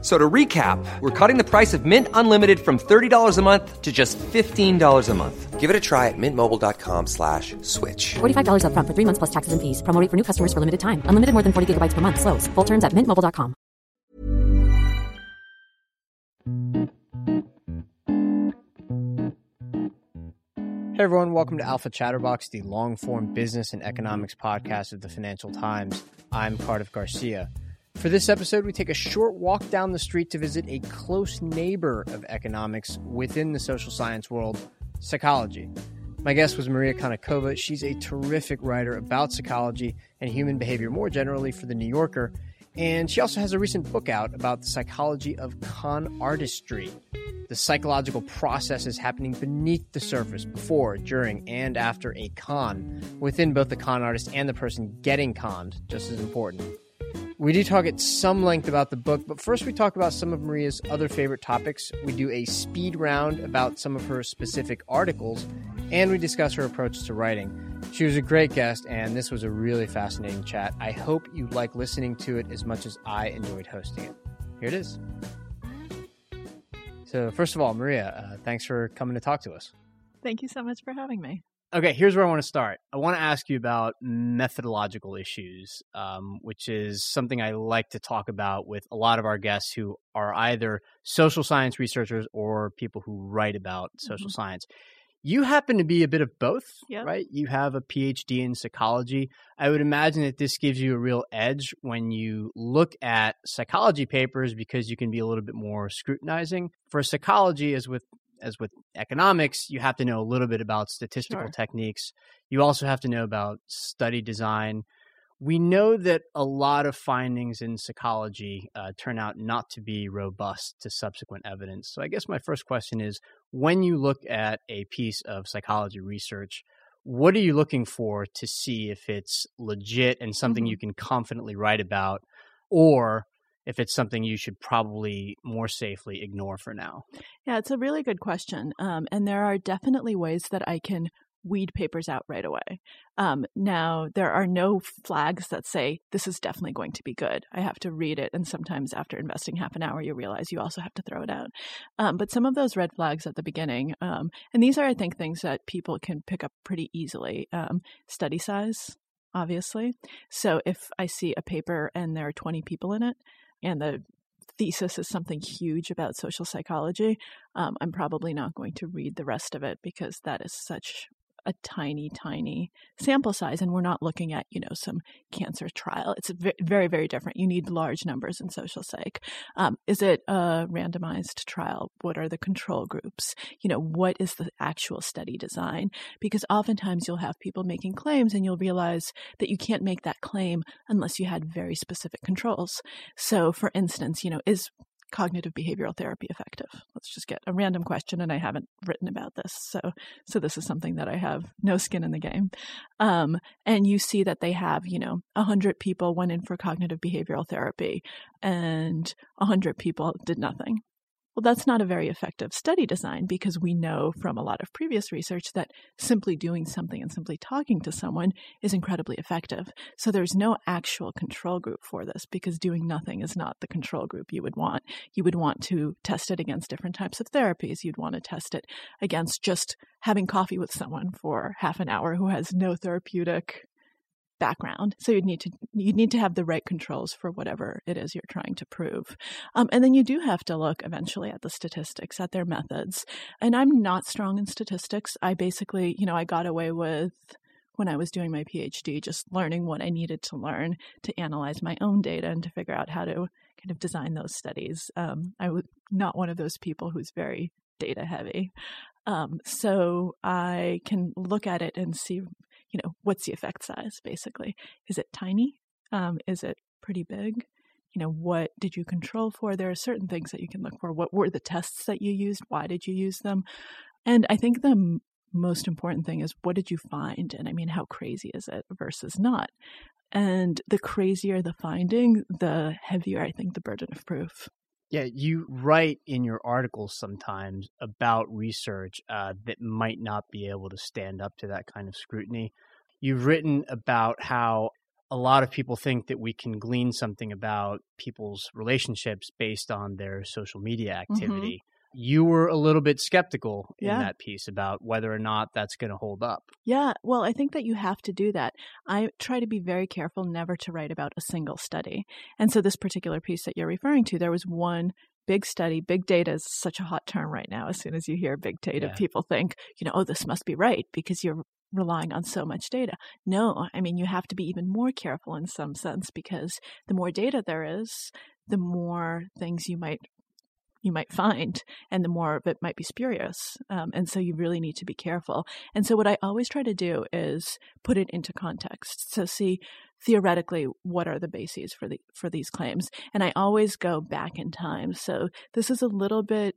So to recap, we're cutting the price of Mint Unlimited from $30 a month to just $15 a month. Give it a try at mintmobile.com slash switch. $45 up front for three months plus taxes and fees. Promo rate for new customers for limited time. Unlimited more than 40 gigabytes per month. Slows. Full terms at mintmobile.com. Hey everyone, welcome to Alpha Chatterbox, the long form business and economics podcast of the Financial Times. I'm Cardiff Garcia. For this episode, we take a short walk down the street to visit a close neighbor of economics within the social science world, psychology. My guest was Maria Konnikova. She's a terrific writer about psychology and human behavior more generally for The New Yorker. And she also has a recent book out about the psychology of con artistry, the psychological processes happening beneath the surface before, during, and after a con, within both the con artist and the person getting conned, just as important. We do talk at some length about the book, but first we talk about some of Maria's other favorite topics. We do a speed round about some of her specific articles, and we discuss her approach to writing. She was a great guest, and this was a really fascinating chat. I hope you like listening to it as much as I enjoyed hosting it. Here it is. So, first of all, Maria, uh, thanks for coming to talk to us. Thank you so much for having me. Okay, here's where I want to start. I want to ask you about methodological issues, um, which is something I like to talk about with a lot of our guests who are either social science researchers or people who write about social mm-hmm. science. You happen to be a bit of both, yep. right? You have a PhD in psychology. I would imagine that this gives you a real edge when you look at psychology papers because you can be a little bit more scrutinizing. For psychology, as with as with economics, you have to know a little bit about statistical sure. techniques. You also have to know about study design. We know that a lot of findings in psychology uh, turn out not to be robust to subsequent evidence. So, I guess my first question is when you look at a piece of psychology research, what are you looking for to see if it's legit and something mm-hmm. you can confidently write about, or if it's something you should probably more safely ignore for now? Yeah, it's a really good question. Um, and there are definitely ways that I can weed papers out right away. Um, now, there are no flags that say this is definitely going to be good. I have to read it, and sometimes after investing half an hour, you realize you also have to throw it out. Um, but some of those red flags at the beginning, um, and these are, I think, things that people can pick up pretty easily. Um, study size, obviously. So if I see a paper and there are 20 people in it, and the thesis is something huge about social psychology, um, I'm probably not going to read the rest of it because that is such a tiny, tiny sample size, and we're not looking at you know some cancer trial. It's very, very different. You need large numbers in social psych. Um, is it a randomized trial? What are the control groups? You know, what is the actual study design? Because oftentimes you'll have people making claims, and you'll realize that you can't make that claim unless you had very specific controls. So, for instance, you know, is cognitive behavioral therapy effective? Let's just get a random question, and I haven't written about this, so so this is something that I have no skin in the game. Um, and you see that they have, you know, a hundred people went in for cognitive behavioral therapy, and a hundred people did nothing. Well, that's not a very effective study design because we know from a lot of previous research that simply doing something and simply talking to someone is incredibly effective. So there's no actual control group for this because doing nothing is not the control group you would want. You would want to test it against different types of therapies. You'd want to test it against just having coffee with someone for half an hour who has no therapeutic background. So you'd need to you'd need to have the right controls for whatever it is you're trying to prove. Um, and then you do have to look eventually at the statistics, at their methods. And I'm not strong in statistics. I basically, you know, I got away with when I was doing my PhD, just learning what I needed to learn to analyze my own data and to figure out how to kind of design those studies. Um, I was not one of those people who's very data heavy. Um, so I can look at it and see you know, what's the effect size basically? Is it tiny? Um, is it pretty big? You know, what did you control for? There are certain things that you can look for. What were the tests that you used? Why did you use them? And I think the most important thing is what did you find? And I mean, how crazy is it versus not? And the crazier the finding, the heavier I think the burden of proof. Yeah, you write in your articles sometimes about research uh, that might not be able to stand up to that kind of scrutiny. You've written about how a lot of people think that we can glean something about people's relationships based on their social media Mm-hmm. You were a little bit skeptical in that piece about whether or not that's going to hold up. Yeah, well, I think that you have to do that. I try to be very careful never to write about a single study. And so, this particular piece that you're referring to, there was one big study. Big data is such a hot term right now. As soon as you hear big data, Yeah. people think, you know, oh, this must be right because you're relying on so much data. No, I mean, you have to be even more careful in some sense because the more data there is, the more things you might you might find and the more of it might be spurious um, and so you really need to be careful. And so what i always try to do is put it into context. So see theoretically what are the bases for the for these claims? And i always go back in time. So this is a little bit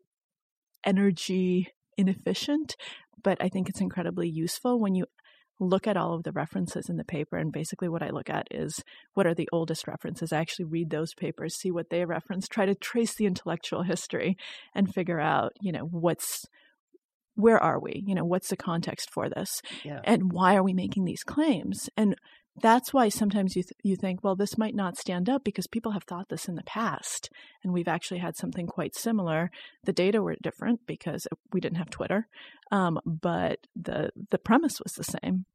energy inefficient but i think it's incredibly useful when you look at all of the references in the paper and basically what i look at is what are the oldest references? I actually read those papers see what they reference try to trace the intellectual history and figure out you know what's where are we? You know what's the context for this? Yeah. and why are we making these claims? And that's why sometimes you th- you think well this might not stand up because people have thought this in the past and we've actually had something quite similar the data were different because we didn't have twitter um, but the the premise was the same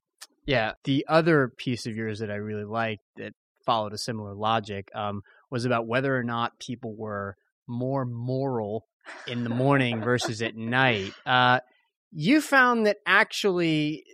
Yeah. The other piece of yours that I really liked that followed a similar logic um, was about whether or not people were more moral in the morning versus at night. Uh, you found that actually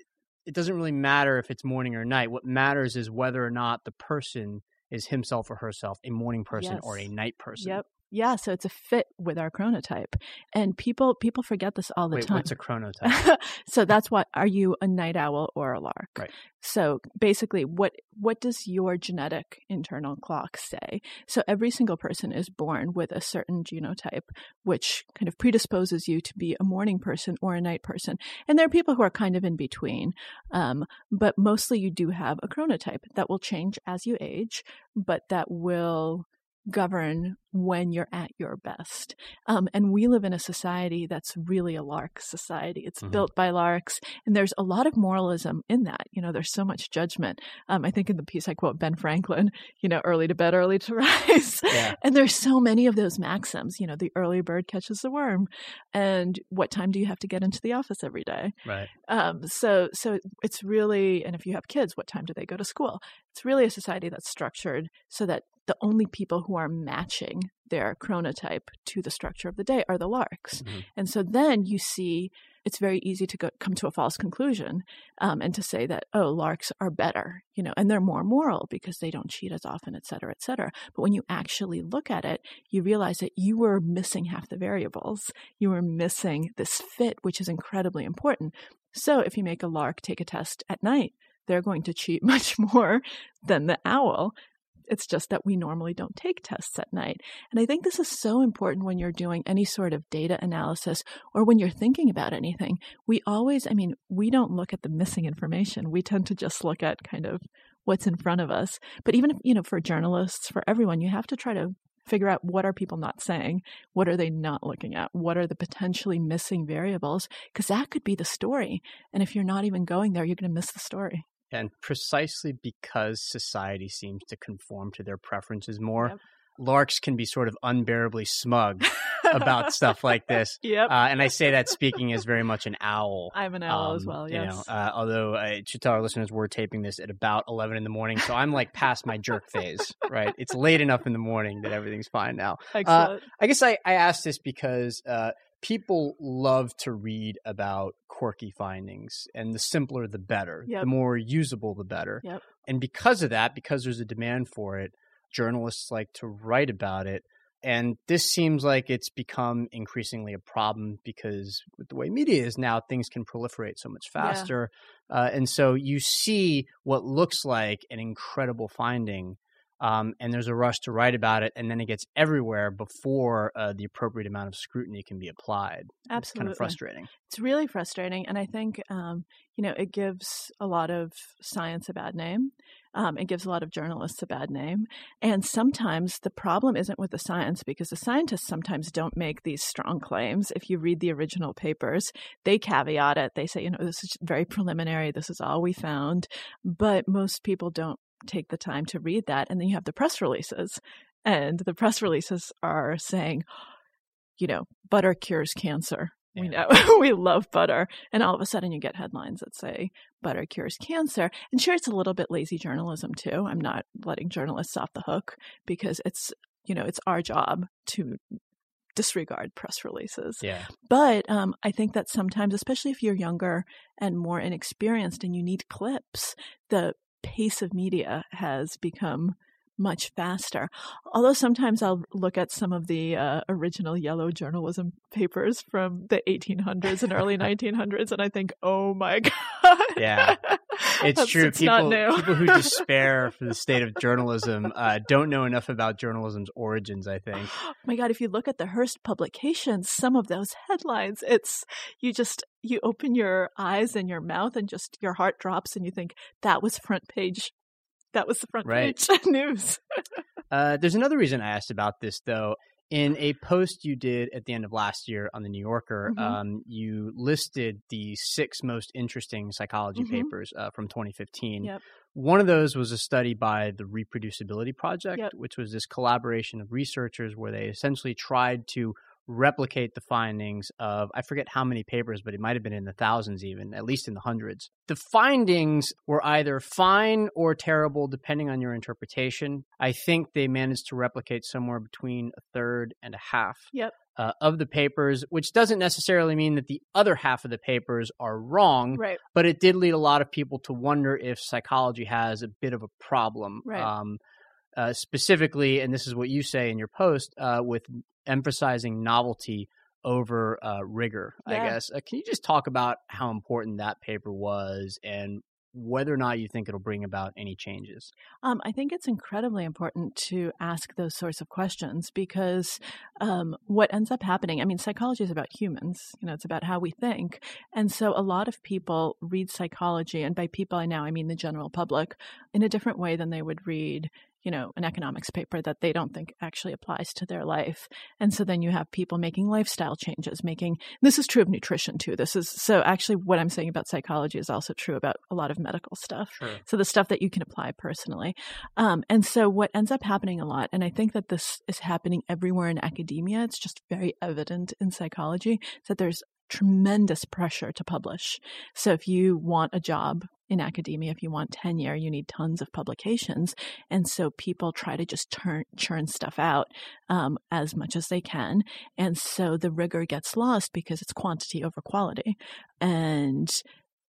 it doesn't really matter if it's morning or night. What matters is whether or not the person is himself or herself a morning person or a night person. Yep. Yeah, so it's a fit with our chronotype. And people people forget this all the Wait, time. what's a chronotype? so that's what are you a night owl or a lark? Right. So basically what what does your genetic internal clock say? So every single person is born with a certain genotype which kind of predisposes you to be a morning person or a night person. And there are people who are kind of in between. Um, but mostly you do have a chronotype that will change as you age, but that will govern when you're at your best. Um, and we live in a society that's really a lark society. It's Mhm. built by larks, and there's a lot of moralism in that. You know, there's so much judgment. Um, I think in the piece I quote Ben Franklin, you know, early to bed, early to rise. Yeah. And there's so many of those maxims. You know, the early bird catches the worm, and what time do you have to get into the office every day? right. Um, so so it's really, and if you have kids, what time do they go to school? It's really a society that's structured so that the only people who are matching their chronotype to the structure of the day are the larks. Mhm. And so then you see it's very easy to go, come to a false conclusion um, and to say that, oh, larks are better, you know, and they're more moral because they don't cheat as often, et cetera, et cetera. But when you actually look at it, you realize that you were missing half the variables. You were missing this fit, which is incredibly important. So if you make a lark take a test at night, they're going to cheat much more than the owl. It's just that we normally don't take tests at night. And I think this is so important when you're doing any sort of data analysis or when you're thinking about anything. We always, I mean, we don't look at the missing information. We tend to just look at kind of what's in front of us. But even if, you know, for journalists, for everyone, you have to try to figure out what are people not saying? What are they not looking at? What are the potentially missing variables? Because that could be the story. And if you're not even going there, you're going to miss the story. And precisely because society seems to conform to their preferences more, Yep. Larks can be sort of unbearably smug about stuff like this. Yep. Uh, and I say that speaking as very much an owl. I'm an owl as Um, well, You know, uh, although I should tell our listeners we're taping this at about 11 in the morning, so I'm like past my jerk phase, right? It's late enough in the morning that everything's fine now. Excellent. I guess I, I asked this because uh, people love to read about quirky findings, and the simpler the better. Yep. The more usable the better. Yep. And because of that, because there's a demand for it, journalists like to write about it. And this seems like it's become increasingly a problem because with the way media is now, things can proliferate so much Yeah. faster. Uh, and so you see what looks like an incredible finding um, and there's a rush to write about it, and then it gets everywhere before uh, the appropriate amount of scrutiny can be applied. It's kind of frustrating. It's really frustrating. And I think, um, you know, it gives a lot of science a bad name. Um, it gives a lot of journalists a bad name. And sometimes the problem isn't with the science because the scientists sometimes don't make these strong claims. If you read the original papers, they caveat it. They say, you know, this is very preliminary. This is all we found. But most people don't take the time to read that. And then you have the press releases. And the press releases are saying, you know, butter cures cancer. We know we love butter. And all of a sudden you get headlines that say butter cures cancer. And sure, it's a little bit lazy journalism too. I'm not letting journalists off the hook because it's, you know, it's our job to disregard press releases. Yeah. But um, I think that sometimes, especially if you're younger and more inexperienced and you need clips, the pace of media has become much faster. Although sometimes I'll look at some of the uh, original yellow journalism papers from the 1800s and early 1900s, and I think, oh my god, Yeah. It's That's- true. It's people, people who despair for the state of journalism uh, don't know enough about journalism's origins. I think. Oh my god if you look at the hearst publications some of those headlines it's you just you open your eyes and your mouth and just your heart drops and you think that was front page that was the front Right. page news Uh, there's another reason I asked about this, though. In a post you did at the end of last year on the New Yorker, Mhm. um, you listed the six most interesting psychology Mhm. papers uh, from 2015. Yep. One of those was a study by the Reproducibility Project, Yep. which was this collaboration of researchers where they essentially tried to replicate the findings of I forget how many papers, but it might have been in the thousands even, at least in the hundreds. The findings were either fine or terrible depending on your interpretation. I think they managed to replicate somewhere between a third and a half Yep. uh, of the papers, which doesn't necessarily mean that the other half of the papers are wrong, right but it did lead a lot of people to wonder if psychology has a bit of a problem. Right. Um, uh, specifically, and this is what you say in your post, uh, with emphasizing novelty over uh, rigor, I guess. Uh, can you just talk about how important that paper was and whether or not you think it'll bring about any changes? Um, I think it's incredibly important to ask those sorts of questions because um, what ends up happening, I mean, psychology is about humans, you know, it's about how we think. And so a lot of people read psychology, and by people I now I mean the general public, in a different way than they would read, you know, an economics paper that they don't think actually applies to their life. And so then you have people making lifestyle changes, making this is true of nutrition too. This is so actually what I'm saying about psychology is also true about a lot of medical stuff. Sure. So the stuff that you can apply personally. Um, and so what ends up happening a lot, and I think that this is happening everywhere in academia, it's just very evident in psychology, is that there's tremendous pressure to publish. So if you want a job in academia, if you want tenure, you need tons of publications. And so people try to just turn, churn stuff out um, as much as they can. And so the rigor gets lost because it's quantity over quality. And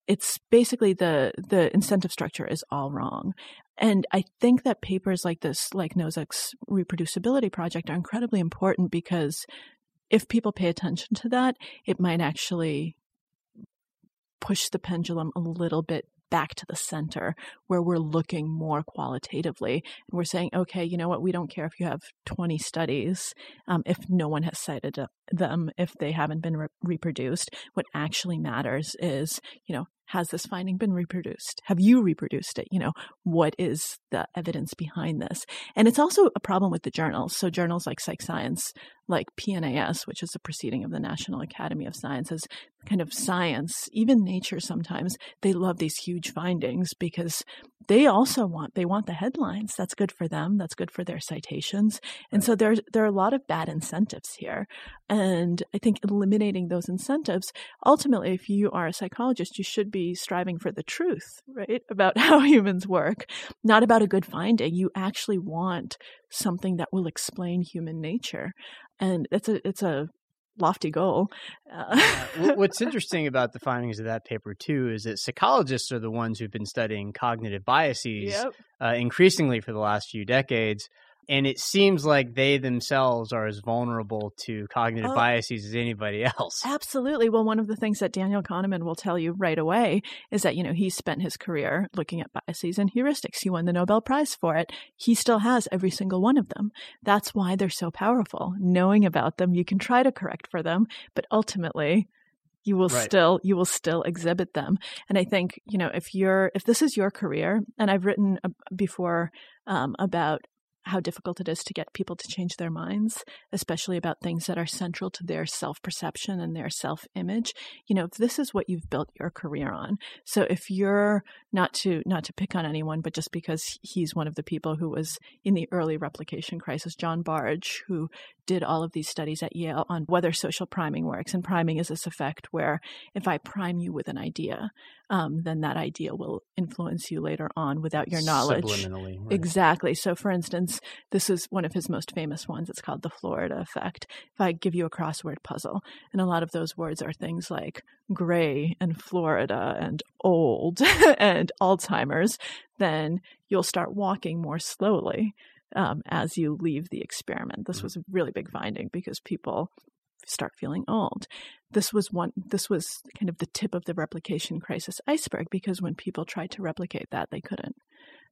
it's basically the the incentive structure is all wrong. And I think that papers like this, like Nosek's reproducibility project, are incredibly important because if people pay attention to that, it might actually push the pendulum a little bit back to the center where we're looking more qualitatively. And we're saying okay you know what? We don't care if you have 20 studies um, if no one has cited uh, them if they haven't been re- reproduced. What actually matters is you know has this finding been reproduced? Have you reproduced it? You know what is the evidence behind this? And it's also a problem with the journals. So journals like psych science like pnas which is the proceeding of the national academy of sciences kind of science even nature sometimes they love these huge findings because they also want they want the headlines. That's good for them. That's good for their citations. And so there's there are a lot of bad incentives here and i think eliminating those incentives ultimately if you are a psychologist you should be striving for the truth right about how humans work not about a good finding you actually want something that will explain human nature and it's a it's a lofty goal uh, Wh- What's interesting about the findings of that paper too is that psychologists are the ones who've been studying cognitive biases Yep. uh, increasingly for the last few decades. And it seems like they themselves are as vulnerable to cognitive Oh. biases as anybody else. Absolutely. Well, one of the things that Daniel Kahneman will tell you right away is that, you know, he spent his career looking at biases and heuristics. He won the Nobel Prize for it. He still has every single one of them. That's why they're so powerful. Knowing about them, you can try to correct for them, but ultimately, you will Right. still you will still exhibit them and i think you know if you're if this is your career and i've written before um, about how difficult it is to get people to change their minds especially about things that are central to their self-perception and their self-image. You know if this is what you've built your career on. So if you're not to not to pick on anyone but just because he's one of the people who was in the early replication crisis john Bargh who did all of these studies at Yale on whether social priming works. And priming is this effect where if I prime you with an idea, um, then that idea will influence you later on without your knowledge. Subliminally. right. Exactly. So, for instance, this is one of his most famous ones. It's called the Florida effect. If I give you a crossword puzzle, and a lot of those words are things like gray and Florida and old and Alzheimer's, then you'll start walking more slowly um, as you leave the experiment. This was a really big finding because people start feeling old. This was one. This was kind of the tip of the replication crisis iceberg because when people tried to replicate that, they couldn't.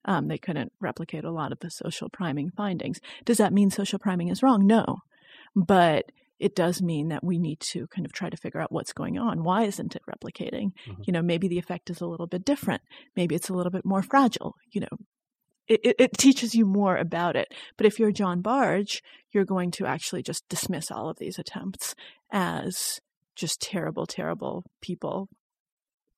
Um, they couldn't replicate a lot of the social priming findings. Does that mean social priming is wrong? No, but it does mean that we need to kind of try to figure out what's going on. Why isn't it replicating? Mhm. You know, maybe the effect is a little bit different. Maybe it's a little bit more fragile. You know, it, it, teaches you more about it. But if you're John Bargh, you're going to actually just dismiss all of these attempts as just terrible, terrible people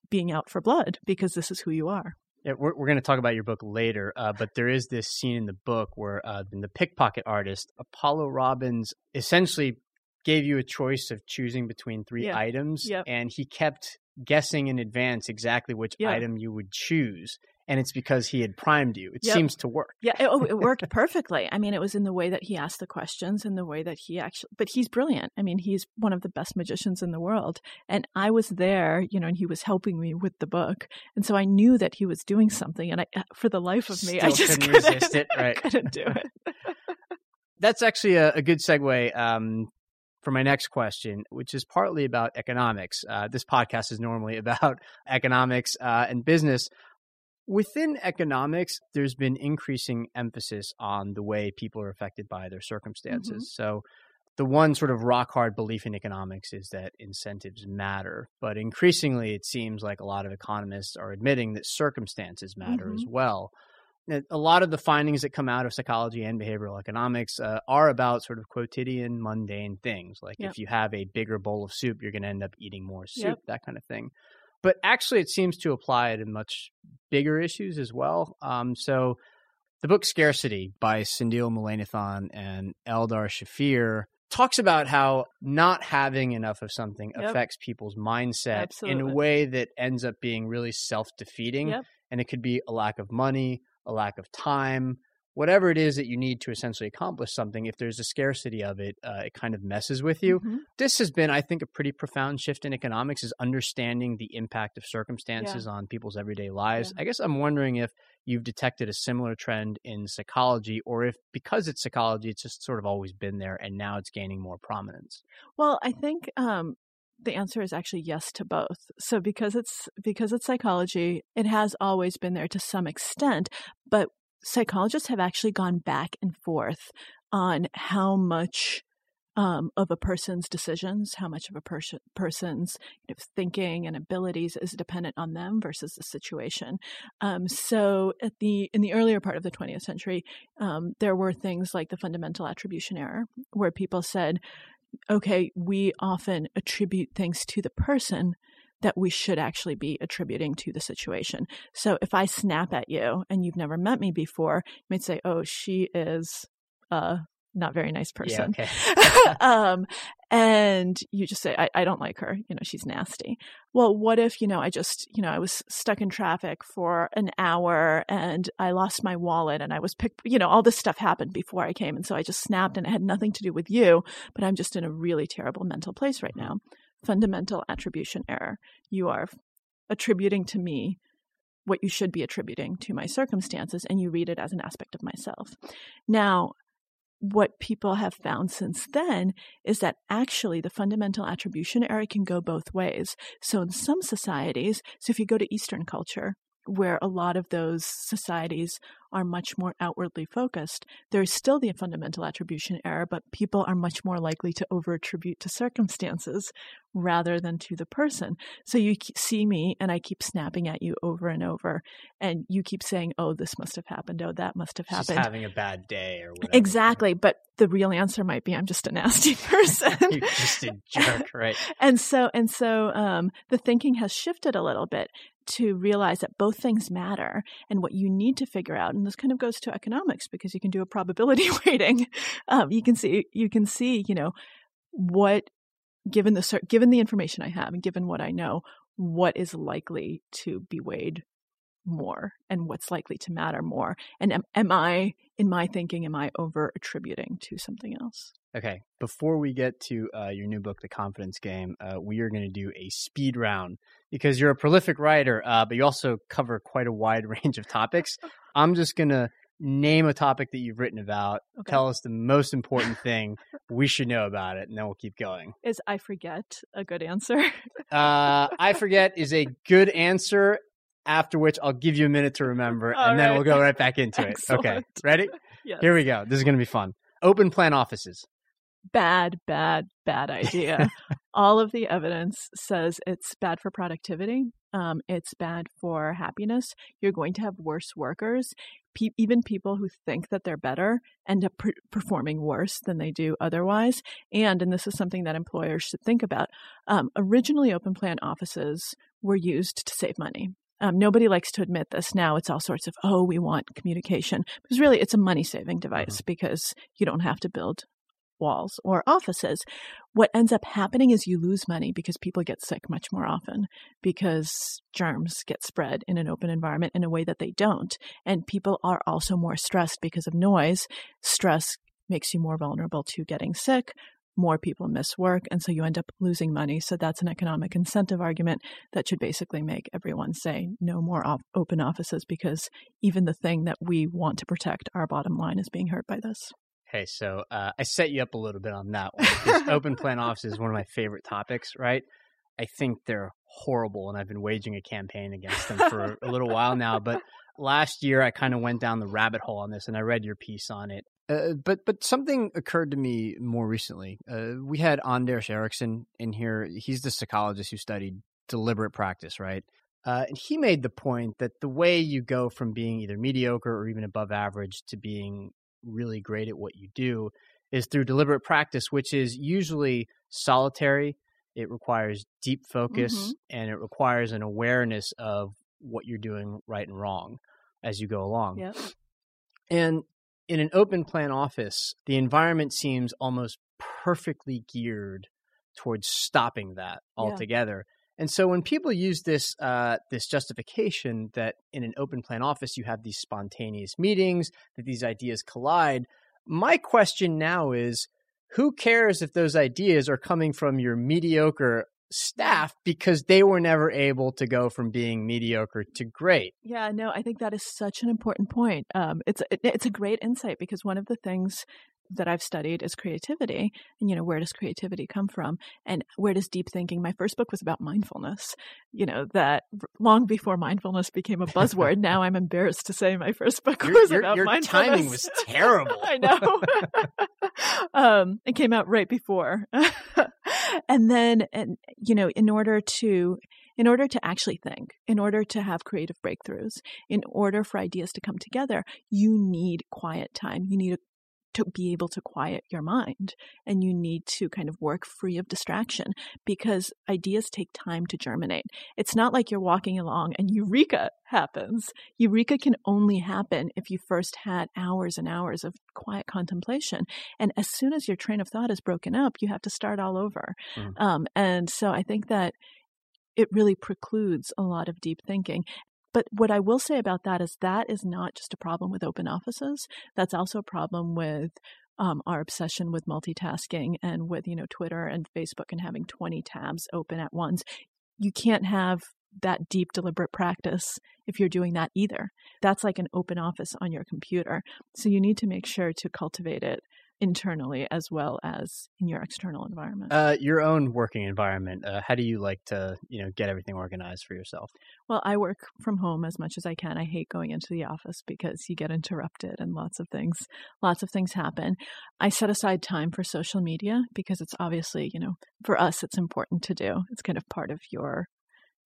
being out for blood because this is who you are. Yeah, we're, we're going to talk about your book later, uh, but there is this scene in the book where uh, the pickpocket artist, Apollo Robbins, essentially gave you a choice of choosing between three Yeah. items, Yep. and he kept guessing in advance exactly which Yeah. item you would choose. And it's because he had primed you. It Yep. seems to work. Yeah, it, oh, it worked perfectly. I mean, it was in the way that he asked the questions and the way that he actually, but he's brilliant. I mean, he's one of the best magicians in the world. And I was there, you know, and he was helping me with the book. And so I knew that he was doing something. And I, uh, for the life of me, I just couldn't resist it, Right. I couldn't do it. That's actually a, a good segue um, for my next question, which is partly about economics. Uh, this podcast is normally about economics uh, and business. Within economics, there's been increasing emphasis on the way people are affected by their circumstances. So, the one sort of rock hard belief in economics is that incentives matter. But increasingly, it seems like a lot of economists are admitting that circumstances matter as well. A lot of the findings that come out of psychology and behavioral economics uh, are about sort of quotidian, mundane things. Like Yep. if you have a bigger bowl of soup, you're going to end up eating more soup, Yep. that kind of thing. But actually, it seems to apply to much bigger issues as well. Um, so, the book Scarcity by Sendhil Mullainathan and Eldar Shafir talks about how not having enough of something Yep. affects people's mindset in a way that ends up being really self defeating. Yep. And it could be a lack of money, a lack of time, whatever it is that you need to essentially accomplish something. If there's a scarcity of it, uh, it kind of messes with you Mhm. this has been, I think, a pretty profound shift in economics is understanding the impact of circumstances on people's everyday lives. Yeah. I guess I'm wondering if you've detected a similar trend in psychology or if because it's psychology, it's just sort of always been there and now it's gaining more prominence. Well, I think um, the answer is actually yes to both. So because it's because it's psychology, it has always been there to some extent, but psychologists have actually gone back and forth on how much um, of a person's decisions, how much of a person person's you know, thinking and abilities is dependent on them versus the situation. Um, so, at the in the earlier part of the 20th century, um, there were things like the fundamental attribution error, where people said, "Okay, we often attribute things to the person." That we should actually be attributing to the situation. So if I snap at you and you've never met me before, you might say, "Oh, she is a not very nice person." okay. um, and you just say, I, I don't like her. You know, she's nasty. Well, what if, you know, I just, you know, I was stuck in traffic for an hour and I lost my wallet and I was picked, you know, all this stuff happened before I came. And so I just snapped and it had nothing to do with you, but I'm just in a really terrible mental place right now. Fundamental attribution error. You are attributing to me what you should be attributing to my circumstances and you read it as an aspect of myself. Now, what people have found since then is that actually the fundamental attribution error can go both ways. So in some societies, so if you go to Eastern culture, where a lot of those societies are much more outwardly focused, there's still the fundamental attribution error, but people are much more likely to over attribute to circumstances rather than to the person. So you see me and I keep snapping at you over and over, and you keep saying, Oh, this must have happened. Oh, that must have happened. Just having a bad day or whatever. Exactly. But the real answer might be I'm just a nasty person. You're just a jerk, right? and so and so um, the thinking has shifted a little bit to realize that both things matter and what you need to figure out and this kind of goes to economics because you can do a probability weighting. Um, you can see you can see you know what given the given the information i have and given what i know what is likely to be weighed more and what's likely to matter more and am, am i in my thinking am i over attributing to something else okay before we get to uh, your new book the confidence game uh, we are going to do a speed round because you're a prolific writer uh, but you also cover quite a wide range of topics i'm just going to name a topic that you've written about okay. tell us the most important thing we should know about it and then we'll keep going is i forget a good answer uh, i forget is a good answer after which I'll give you a minute to remember, All and right. then we'll go right back into it. Okay, ready? Yes. Here we go. This is going to be fun. Open plan offices. Bad, bad, bad idea. All of the evidence says it's bad for productivity. Um, it's bad for happiness. You're going to have worse workers. Pe- even people who think that they're better end up performing worse than they do otherwise. And, and this is something that employers should think about. Um, originally, open plan offices were used to save money. Um, nobody likes to admit this now. It's all sorts of, oh, we want communication. Because really, it's a money saving device mm-hmm. because you don't have to build walls or offices. What ends up happening is you lose money because people get sick much more often because germs get spread in an open environment in a way that they don't. And people are also more stressed because of noise. Stress makes you more vulnerable to getting sick, more people miss work, and so you end up losing money. So that's an economic incentive argument that should basically make everyone say no more op- open offices because even the thing that we want to protect, our bottom line, is being hurt by this. Okay, so uh, I set you up a little bit on that one open plan offices is one of my favorite topics, right? I think they're horrible, and I've been waging a campaign against them for a little while now. But last year, I kind of went down the rabbit hole on this, and I read your piece on it. Uh, but but something occurred to me more recently. Uh, we had Anders Ericsson in here. He's the psychologist who studied deliberate practice, right? Uh, and he made the point that the way you go from being either mediocre or even above average to being really great at what you do is through deliberate practice, which is usually solitary. It requires deep focus mm-hmm. and it requires an awareness of what you're doing right and wrong as you go along. Yep. And in an open plan office, the environment seems almost perfectly geared towards stopping that altogether. And so when people use this uh, this justification that in an open plan office you have these spontaneous meetings, that these ideas collide, my question now is who cares if those ideas are coming from your mediocre staff because they were never able to go from being mediocre to great. Yeah, no, I think that is such an important point. Um, it's it, it's a great insight because one of the things that I've studied is creativity. And, you know, where does creativity come from? And where does deep thinking? My first book was about mindfulness, you know, that long before mindfulness became a buzzword. now I'm embarrassed to say my first book your, was your, about your mindfulness. timing was terrible. I know. um, it came out right before. and then, and, you know, in order to, in order to actually think, in order to have creative breakthroughs, in order for ideas to come together, you need quiet time. You need a to be able to quiet your mind and you need to kind of work free of distraction because ideas take time to germinate. It's not like you're walking along and eureka happens. Eureka can only happen if you first had hours and hours of quiet contemplation. And as soon as your train of thought is broken up, you have to start all over. Mm. Um, and so I think that it really precludes a lot of deep thinking. But what I will say about that is that is not just a problem with open offices. That's also a problem with um, our obsession with multitasking and with you know Twitter and Facebook and having 20 tabs open at once. You can't have that deep deliberate practice if you're doing that either. That's like an open office on your computer. So you need to make sure to cultivate it internally as well as in your external environment. Uh, your own working environment. Uh, how do you like to, you know, get everything organized for yourself? Well, I work from home as much as I can. I hate going into the office because you get interrupted and lots of things, lots of things happen. I set aside time for social media because it's obviously, you know, for us, it's important to do. It's kind of part of your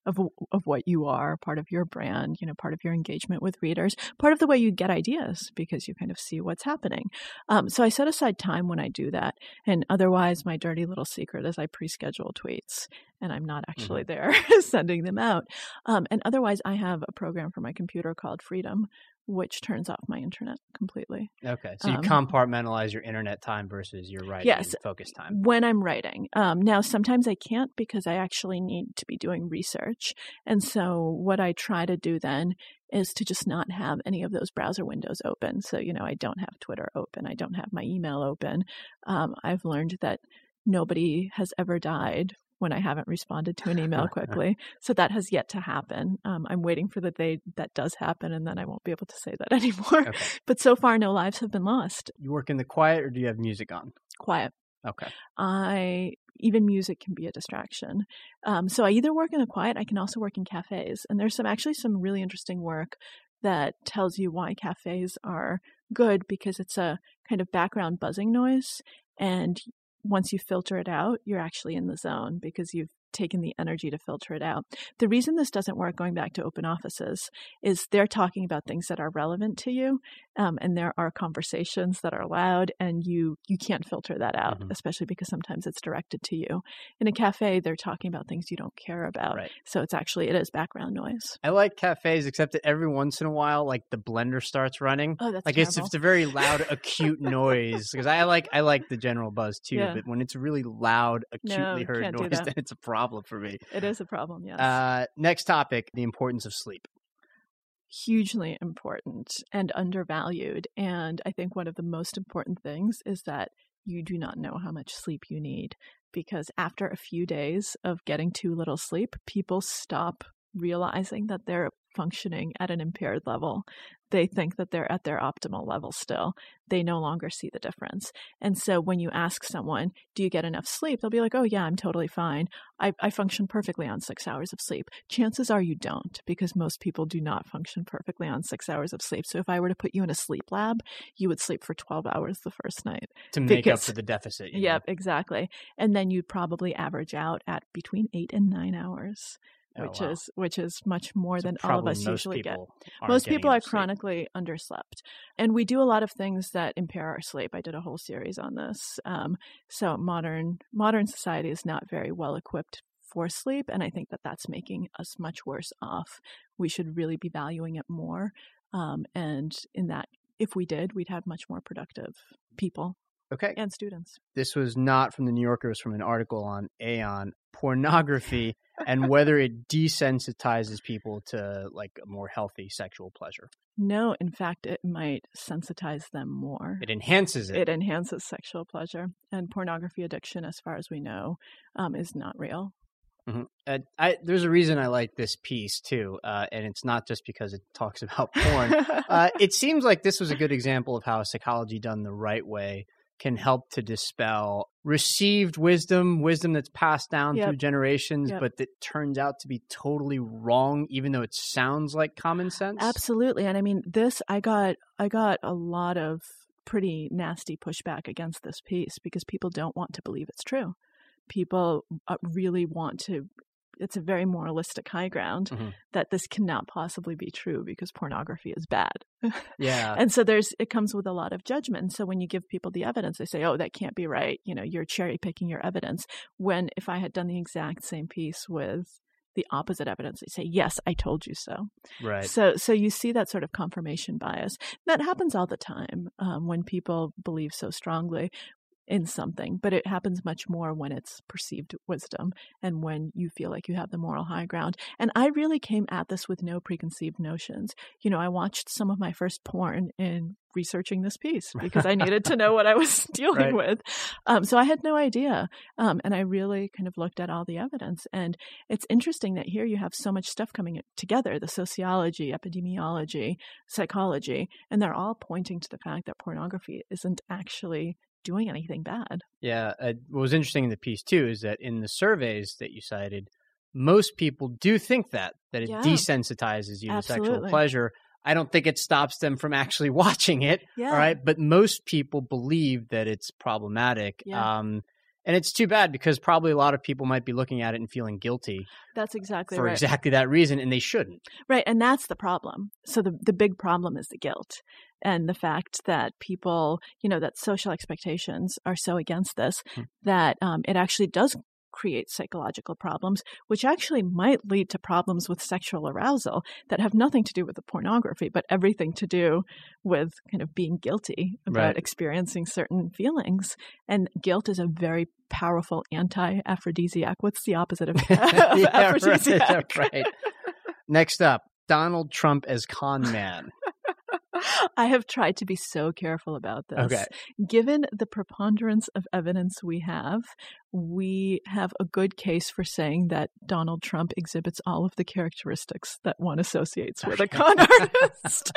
of of what you are, part of your brand, you know, part of your engagement with readers, part of the way you get ideas because you kind of see what's happening. Um, so I set aside time when I do that, and otherwise, my dirty little secret is I pre-schedule tweets, and I'm not actually mm-hmm. there sending them out. Um, and otherwise, I have a program for my computer called Freedom, which turns off my internet completely. Okay, so you um, compartmentalize your internet time versus your writing yes, focus time. When I'm writing, um, now sometimes I can't because I actually need to be doing research, and so what I try to do then is to just not have any of those browser windows open. So you know, I don't have Twitter open, I don't have my email open. Um, I've learned that nobody has ever died when I haven't responded to an email quickly. so that has yet to happen. Um, I'm waiting for the day that does happen, and then I won't be able to say that anymore. Okay. But so far, no lives have been lost. You work in the quiet, or do you have music on? Quiet. Okay. I even music can be a distraction. Um, so I either work in the quiet, I can also work in cafes, and there's some actually some really interesting work that tells you why cafes are good because it's a kind of background buzzing noise and once you filter it out, you're actually in the zone because you've taken the energy to filter it out. The reason this doesn't work, going back to open offices, is they're talking about things that are relevant to you, um, and there are conversations that are loud, and you you can't filter that out, mm-hmm. especially because sometimes it's directed to you. In a cafe, they're talking about things you don't care about, right. so it's actually it is background noise. I like cafes, except that every once in a while, like the blender starts running. Oh, that's like terrible. it's it's a very loud, acute noise because I like I like the general buzz too, yeah. but when it's really loud, acutely no, heard noise, then it's a problem problem for me. It is a problem, yes. Uh, next topic the importance of sleep. Hugely important and undervalued. And I think one of the most important things is that you do not know how much sleep you need because after a few days of getting too little sleep, people stop realizing that they're functioning at an impaired level they think that they're at their optimal level still. They no longer see the difference. And so when you ask someone, do you get enough sleep? They'll be like, oh, yeah, I'm totally fine. I, I function perfectly on six hours of sleep. Chances are you don't, because most people do not function perfectly on six hours of sleep. So if I were to put you in a sleep lab, you would sleep for 12 hours the first night. To make because, up for the deficit. Yep, know? exactly. And then you'd probably average out at between eight and nine hours. Oh, which wow. is which is much more than all of us usually get. Most people are chronically underslept, and we do a lot of things that impair our sleep. I did a whole series on this. Um, so modern modern society is not very well equipped for sleep, and I think that that's making us much worse off. We should really be valuing it more, um, and in that, if we did, we'd have much more productive people Okay. And students. This was not from the New Yorker, it was from an article on Aeon pornography and whether it desensitizes people to like a more healthy sexual pleasure. No, in fact, it might sensitize them more. It enhances it. It enhances sexual pleasure. And pornography addiction, as far as we know, um, is not real. Mm-hmm. Uh, I, there's a reason I like this piece too, uh, and it's not just because it talks about porn. uh, it seems like this was a good example of how psychology done the right way can help to dispel received wisdom, wisdom that's passed down yep. through generations, yep. but that turns out to be totally wrong, even though it sounds like common sense. Absolutely, and I mean this. I got I got a lot of pretty nasty pushback against this piece because people don't want to believe it's true. People uh, really want to it's a very moralistic high ground mm-hmm. that this cannot possibly be true because pornography is bad. Yeah. and so there's it comes with a lot of judgment. So when you give people the evidence, they say, "Oh, that can't be right." You know, you're cherry picking your evidence. When if I had done the exact same piece with the opposite evidence they say yes i told you so right so so you see that sort of confirmation bias that happens all the time um, when people believe so strongly in something, but it happens much more when it's perceived wisdom and when you feel like you have the moral high ground. And I really came at this with no preconceived notions. You know, I watched some of my first porn in researching this piece because I needed to know what I was dealing right. with. Um, so I had no idea. Um, and I really kind of looked at all the evidence. And it's interesting that here you have so much stuff coming together the sociology, epidemiology, psychology, and they're all pointing to the fact that pornography isn't actually doing anything bad. Yeah. Uh, what was interesting in the piece, too, is that in the surveys that you cited, most people do think that, that it Yeah. desensitizes you to sexual pleasure. I don't think it stops them from actually watching it. Yeah. All right. But most people believe that it's problematic. Yeah. Um, and it's too bad because probably a lot of people might be looking at it and feeling guilty That's exactly for right. exactly that reason, and they shouldn't. Right, and that's the problem. So the the big problem is the guilt and the fact that people, you know, that social expectations are so against this Hmm. that um, it actually does create psychological problems, which actually might lead to problems with sexual arousal that have nothing to do with the pornography, but everything to do with kind of being guilty about Right. experiencing certain feelings. And guilt is a very powerful anti-aphrodisiac. What's the opposite of, Yeah, right, aphrodisiac? right. Next up, Donald Trump as con man. I have tried to be so careful about this. Okay. Given the preponderance of evidence we have, we have a good case for saying that Donald Trump exhibits all of the characteristics that one associates with a con artist.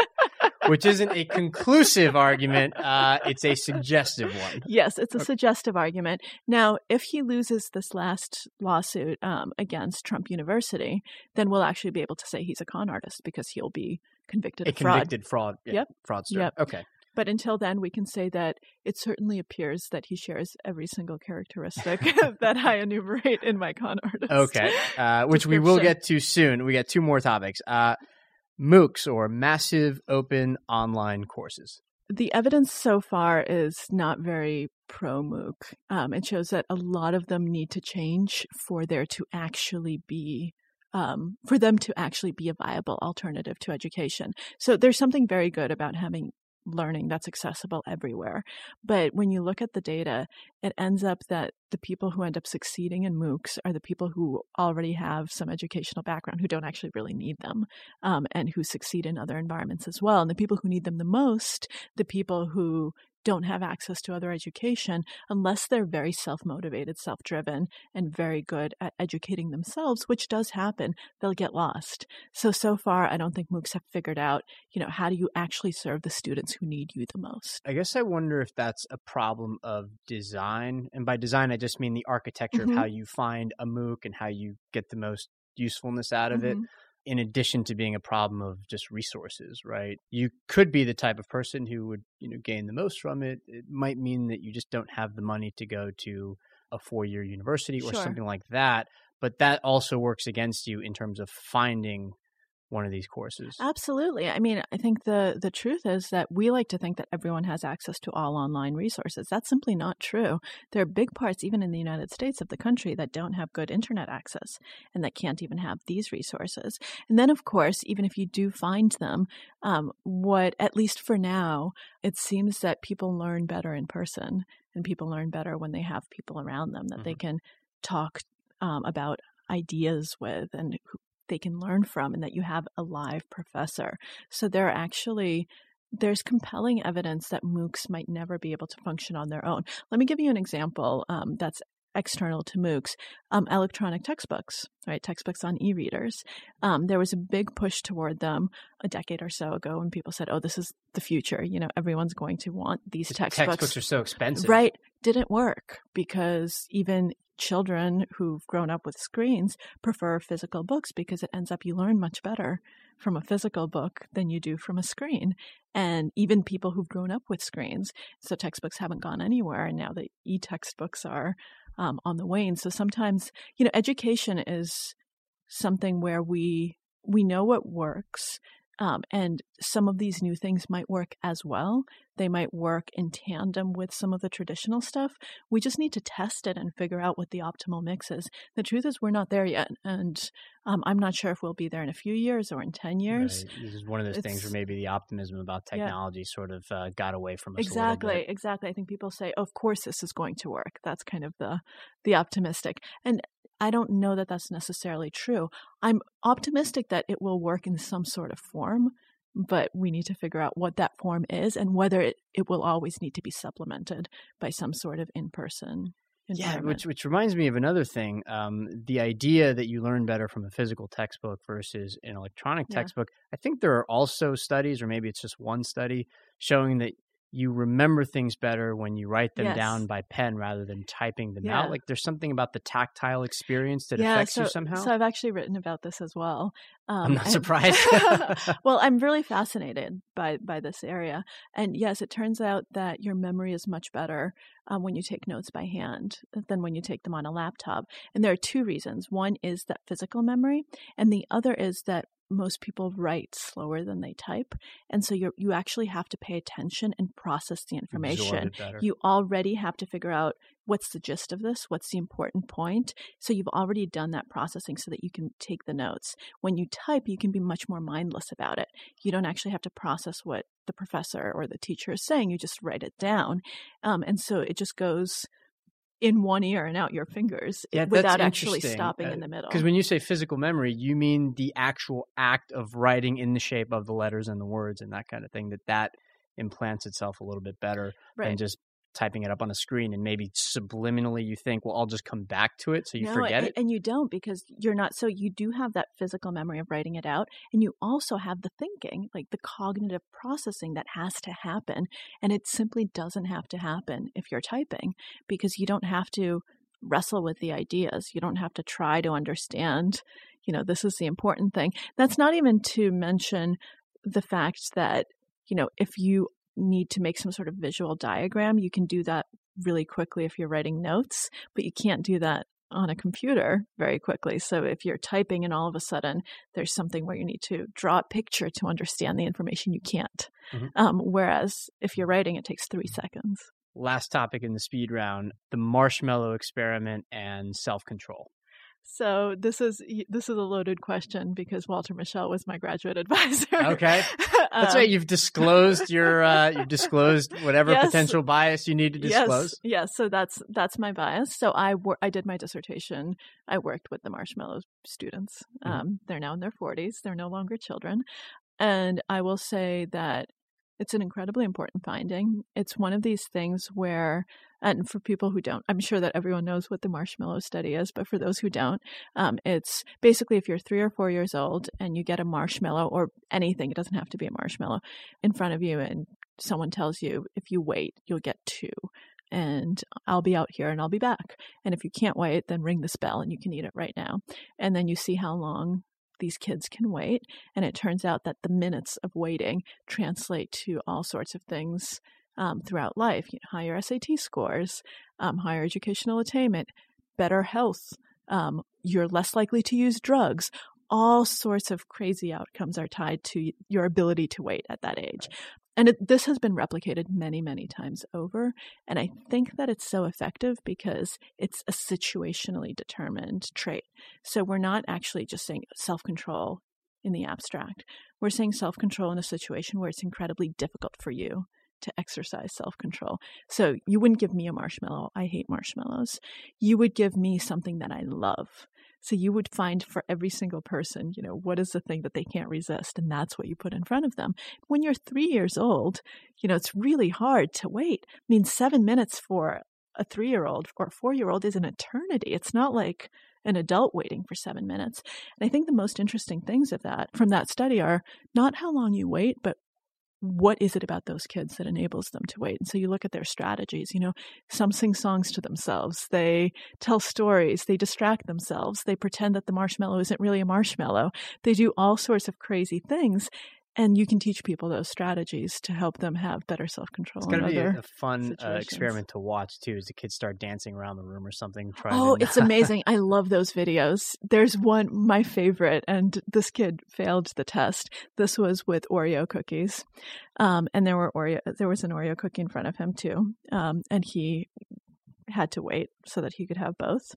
which isn't a conclusive argument. Uh, it's a suggestive one. yes, it's a suggestive argument. Now, if he loses this last lawsuit um, against Trump University, then we'll actually be able to say he's a con artist because he'll be convicted A of fraud. convicted fraud. yeah, Yep. Fraudster. Yep. Okay. But until then, we can say that it certainly appears that he shares every single characteristic that I enumerate in my con artist. Okay. Uh, which we will get to soon. We got two more topics. Uh, MOOCs or massive open online courses. The evidence so far is not very pro MOOC. Um, it shows that a lot of them need to change for there to actually be. Um, for them to actually be a viable alternative to education. So there's something very good about having learning that's accessible everywhere. But when you look at the data, it ends up that the people who end up succeeding in MOOCs are the people who already have some educational background, who don't actually really need them, um, and who succeed in other environments as well. And the people who need them the most, the people who don't have access to other education unless they're very self motivated, self driven, and very good at educating themselves, which does happen, they'll get lost. So, so far, I don't think MOOCs have figured out, you know, how do you actually serve the students who need you the most? I guess I wonder if that's a problem of design. And by design, I just mean the architecture Mhm. of how you find a MOOC and how you get the most usefulness out of it. In addition to being a problem of just resources, right? You could be the type of person who would, you know, gain the most from it. It might mean that you just don't have the money to go to a four-year university or Sure. something like that, but that also works against you in terms of finding one of these courses. Absolutely. I mean, I think the the truth is that we like to think that everyone has access to all online resources. That's simply not true. There are big parts, even in the United States of the country, that don't have good internet access and that can't even have these resources. And then, of course, even if you do find them, um, what at least for now, it seems that people learn better in person, and people learn better when they have people around them that they can talk um, about ideas with and they can learn from and that you have a live professor. So there are actually there's compelling evidence that MOOCs might never be able to function on their own. Let me give you an example um, that's external to MOOCs. Um, electronic textbooks, right? Textbooks on e-readers. Um, there was a big push toward them a decade or so ago when people said, "Oh, this is the future. You know, everyone's going to want these The textbooks." textbooks are so expensive. Right. Didn't work because even children who've grown up with screens prefer physical books because it ends up you learn much better from a physical book than you do from a screen. And even people who've grown up with screens. So textbooks haven't gone anywhere. And now the e textbooks are um, on the wane. So sometimes, you know, education is something where we we know what works um, and some of these new things might work as well. They might work in tandem with some of the traditional stuff. We just need to test it and figure out what the optimal mix is. The truth is, we're not there yet. And um, I'm not sure if we'll be there in a few years or in 10 years. Right. This is one of those things where maybe the optimism about Yeah. technology sort of uh, got away from us. Exactly, exactly. I think people say, "Of course, this is going to work." That's kind of the the optimistic, and I don't know that that's necessarily true. I'm optimistic that it will work in some sort of form, but we need to figure out what that form is and whether it, it will always need to be supplemented by some sort of in person. Yeah, which which reminds me of another thing. Um, the idea that you learn better from a physical textbook versus an electronic Yeah. textbook. I think there are also studies, or maybe it's just one study, showing that you remember things better when you write them Yes. down by pen rather than typing them Yeah. out. Like there's something about the tactile experience that yeah, affects so, you somehow. So I've actually written about this as well. Um, I'm not and- surprised. well, I'm really fascinated by by this area, and yes, it turns out that your memory is much better um, when you take notes by hand than when you take them on a laptop. And there are two reasons. One is that physical memory, and the other is that most people write slower than they type, and so you you actually have to pay attention and process the information. You already have to figure out what's the gist of this, what's the important point. So you've already done that processing so that you can take the notes. When you type, you can be much more mindless about it. You don't actually have to process what the professor or the teacher is saying, you just write it down. Um, and so it just goes in one ear and out your fingers Yeah, without actually stopping uh, in the middle. Because when you say physical memory, you mean the actual act of writing in the shape of the letters and the words and that kind of thing. That that implants itself a little bit better than just typing it up on a screen and maybe subliminally you think, well, I'll just come back to it, so you no, forget it. and you don't because you're not. So you do have that physical memory of writing it out, and you also have the thinking, like the cognitive processing that has to happen, and it simply doesn't have to happen if you're typing because you don't have to wrestle with the ideas. You don't have to try to understand. You know, this is the important thing. That's not even to mention the fact that you know if you need to make some sort of visual diagram, you can do that really quickly if you're writing notes, but you can't do that on a computer very quickly. So if you're typing and all of a sudden there's something where you need to draw a picture to understand the information, you can't. Mhm. Um, whereas if you're writing, it takes three seconds. Last topic in the speed round: the marshmallow experiment and self-control. So this is this is a loaded question because Walter Mischel was my graduate advisor. Okay. That's Um, right. You've disclosed your uh, you've disclosed whatever Yes. potential bias you need to disclose. Yes, yes. So that's that's my bias. So I wor- I did my dissertation. I worked with the Marshmallow students. Mhm. Um, they're now in their forties. They're no longer children, and I will say that it's an incredibly important finding. It's one of these things where, and for people who don't, I'm sure that everyone knows what the marshmallow study is, but for those who don't, um, it's basically if you're three or four years old and you get a marshmallow or anything, it doesn't have to be a marshmallow, in front of you, and someone tells you if you wait, you'll get two. And I'll be out here and I'll be back. And if you can't wait, then ring this bell and you can eat it right now. And then you see how long these kids can wait. And it turns out that the minutes of waiting translate to all sorts of things um, throughout life you know, higher SAT scores, um, higher educational attainment, better health. Um, you're less likely to use drugs. All sorts of crazy outcomes are tied to your ability to wait at that age. And it, this has been replicated many, many times over. And I think that it's so effective because it's a situationally determined trait. So we're not actually just saying self control in the abstract. We're saying self control in a situation where it's incredibly difficult for you to exercise self control. So you wouldn't give me a marshmallow. I hate marshmallows. You would give me something that I love. So you would find for every single person, you know, what is the thing that they can't resist? And that's what you put in front of them. When you're three years old, you know, it's really hard to wait. I mean, seven minutes for a three year old or a four year old is an eternity. It's not like an adult waiting for seven minutes. And I think the most interesting things of that from that study are not how long you wait, but what is it about those kids that enables them to wait? And so you look at their strategies. You know, some sing songs to themselves, they tell stories, they distract themselves, they pretend that the marshmallow isn't really a marshmallow. They do all sorts of crazy things. And you can teach people those strategies to help them have better self control. It's going to be a, fun uh, experiment to watch too, as the kids start dancing around the room or something. Trying Oh, it's amazing. I love those videos. There's one, my favorite, and this kid failed the test. This was with Oreo cookies. Um, and there were Oreo, there was an Oreo cookie in front of him too. Um, and he had to wait so that he could have both.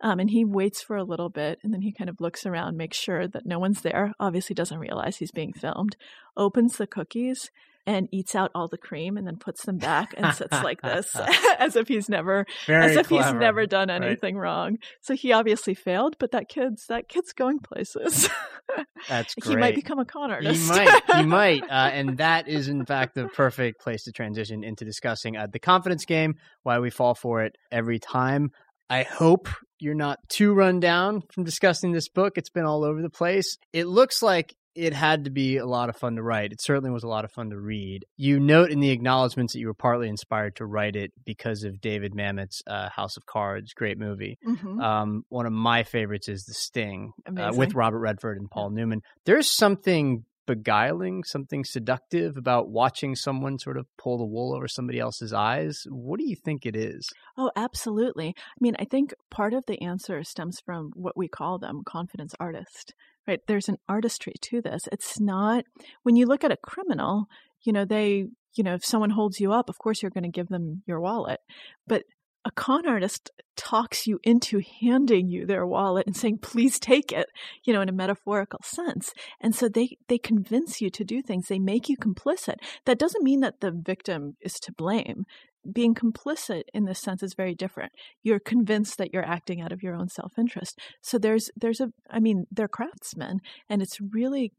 Um, and he waits for a little bit and then he kind of looks around, makes sure that no one's there, obviously doesn't realize he's being filmed, opens the cookies and eats out all the cream and then puts them back and sits like this as if he's never Very as if he's never done right? anything wrong. So he obviously failed, but that kid's that kid's going places. That's great. he might become a con artist. He might. He might. Uh, and that is, in fact, the perfect place to transition into discussing uh, the confidence game, why we fall for it every time. I hope you're not too run down from discussing this book. It's been all over the place. It looks like it had to be a lot of fun to write. It certainly was a lot of fun to read. You note in the acknowledgments that you were partly inspired to write it because of David Mamet's uh, House of Cards, great movie. Mhm. Um, one of my favorites is The Sting uh, with Robert Redford and Paul Newman. There's something beguiling, something seductive about watching someone sort of pull the wool over somebody else's eyes. What do you think it is? Oh, absolutely. I mean, I think part of the answer stems from what we call them confidence artist, right? There's an artistry to this. It's not, when you look at a criminal, you know, they, you know, if someone holds you up, of course you're going to give them your wallet. But a con artist talks you into handing you their wallet and saying, please take it, you know, in a metaphorical sense. And so they, they convince you to do things. They make you complicit. That doesn't mean that the victim is to blame being complicit in this sense is very different. You're convinced that you're acting out of your own self-interest. So there's there's a I mean, they're craftsmen and it's really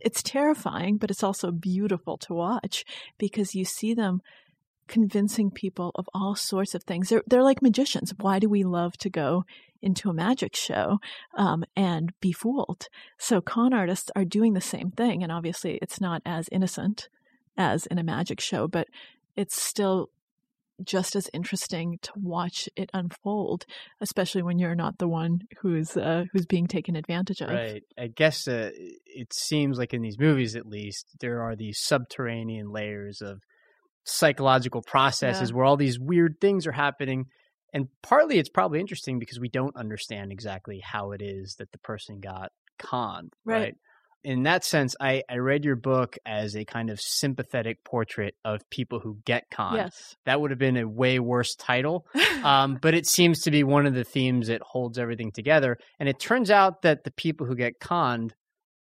it's terrifying, but it's also beautiful to watch because you see them convincing people of all sorts of things. They're they're like magicians. Why do we love to go into a magic show um, and be fooled? So con artists are doing the same thing, and obviously it's not as innocent as in a magic show, but it's still just as interesting to watch it unfold, especially when you're not the one who's uh, who's being taken advantage of. Right. I guess uh, it seems like in these movies, at least, there are these subterranean layers of psychological processes Yeah. where all these weird things are happening. And partly it's probably interesting because we don't understand exactly how it is that the person got conned. Right. Right. In that sense, I, I read your book as a kind of sympathetic portrait of people who get conned. Yes. That would have been a way worse title. um, but it seems to be one of the themes that holds everything together. And it turns out that the people who get conned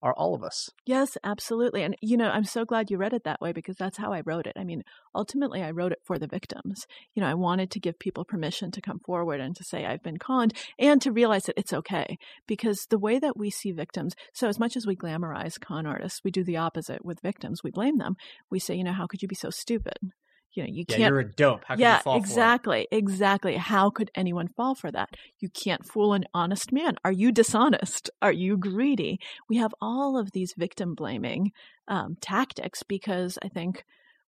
are all of us. Yes, absolutely. And, you know, I'm so glad you read it that way because that's how I wrote it. I mean, ultimately, I wrote it for the victims. You know, I wanted to give people permission to come forward and to say, I've been conned, and to realize that it's okay. Because the way that we see victims, so as much as we glamorize con artists, we do the opposite with victims. We blame them. We say, you know, how could you be so stupid? You know, you Yeah, can't you're a dope. How yeah, you fall for it? exactly, exactly. How could anyone fall for that? You can't fool an honest man. Are you dishonest? Are you greedy? We have all of these victim blaming um, tactics because I think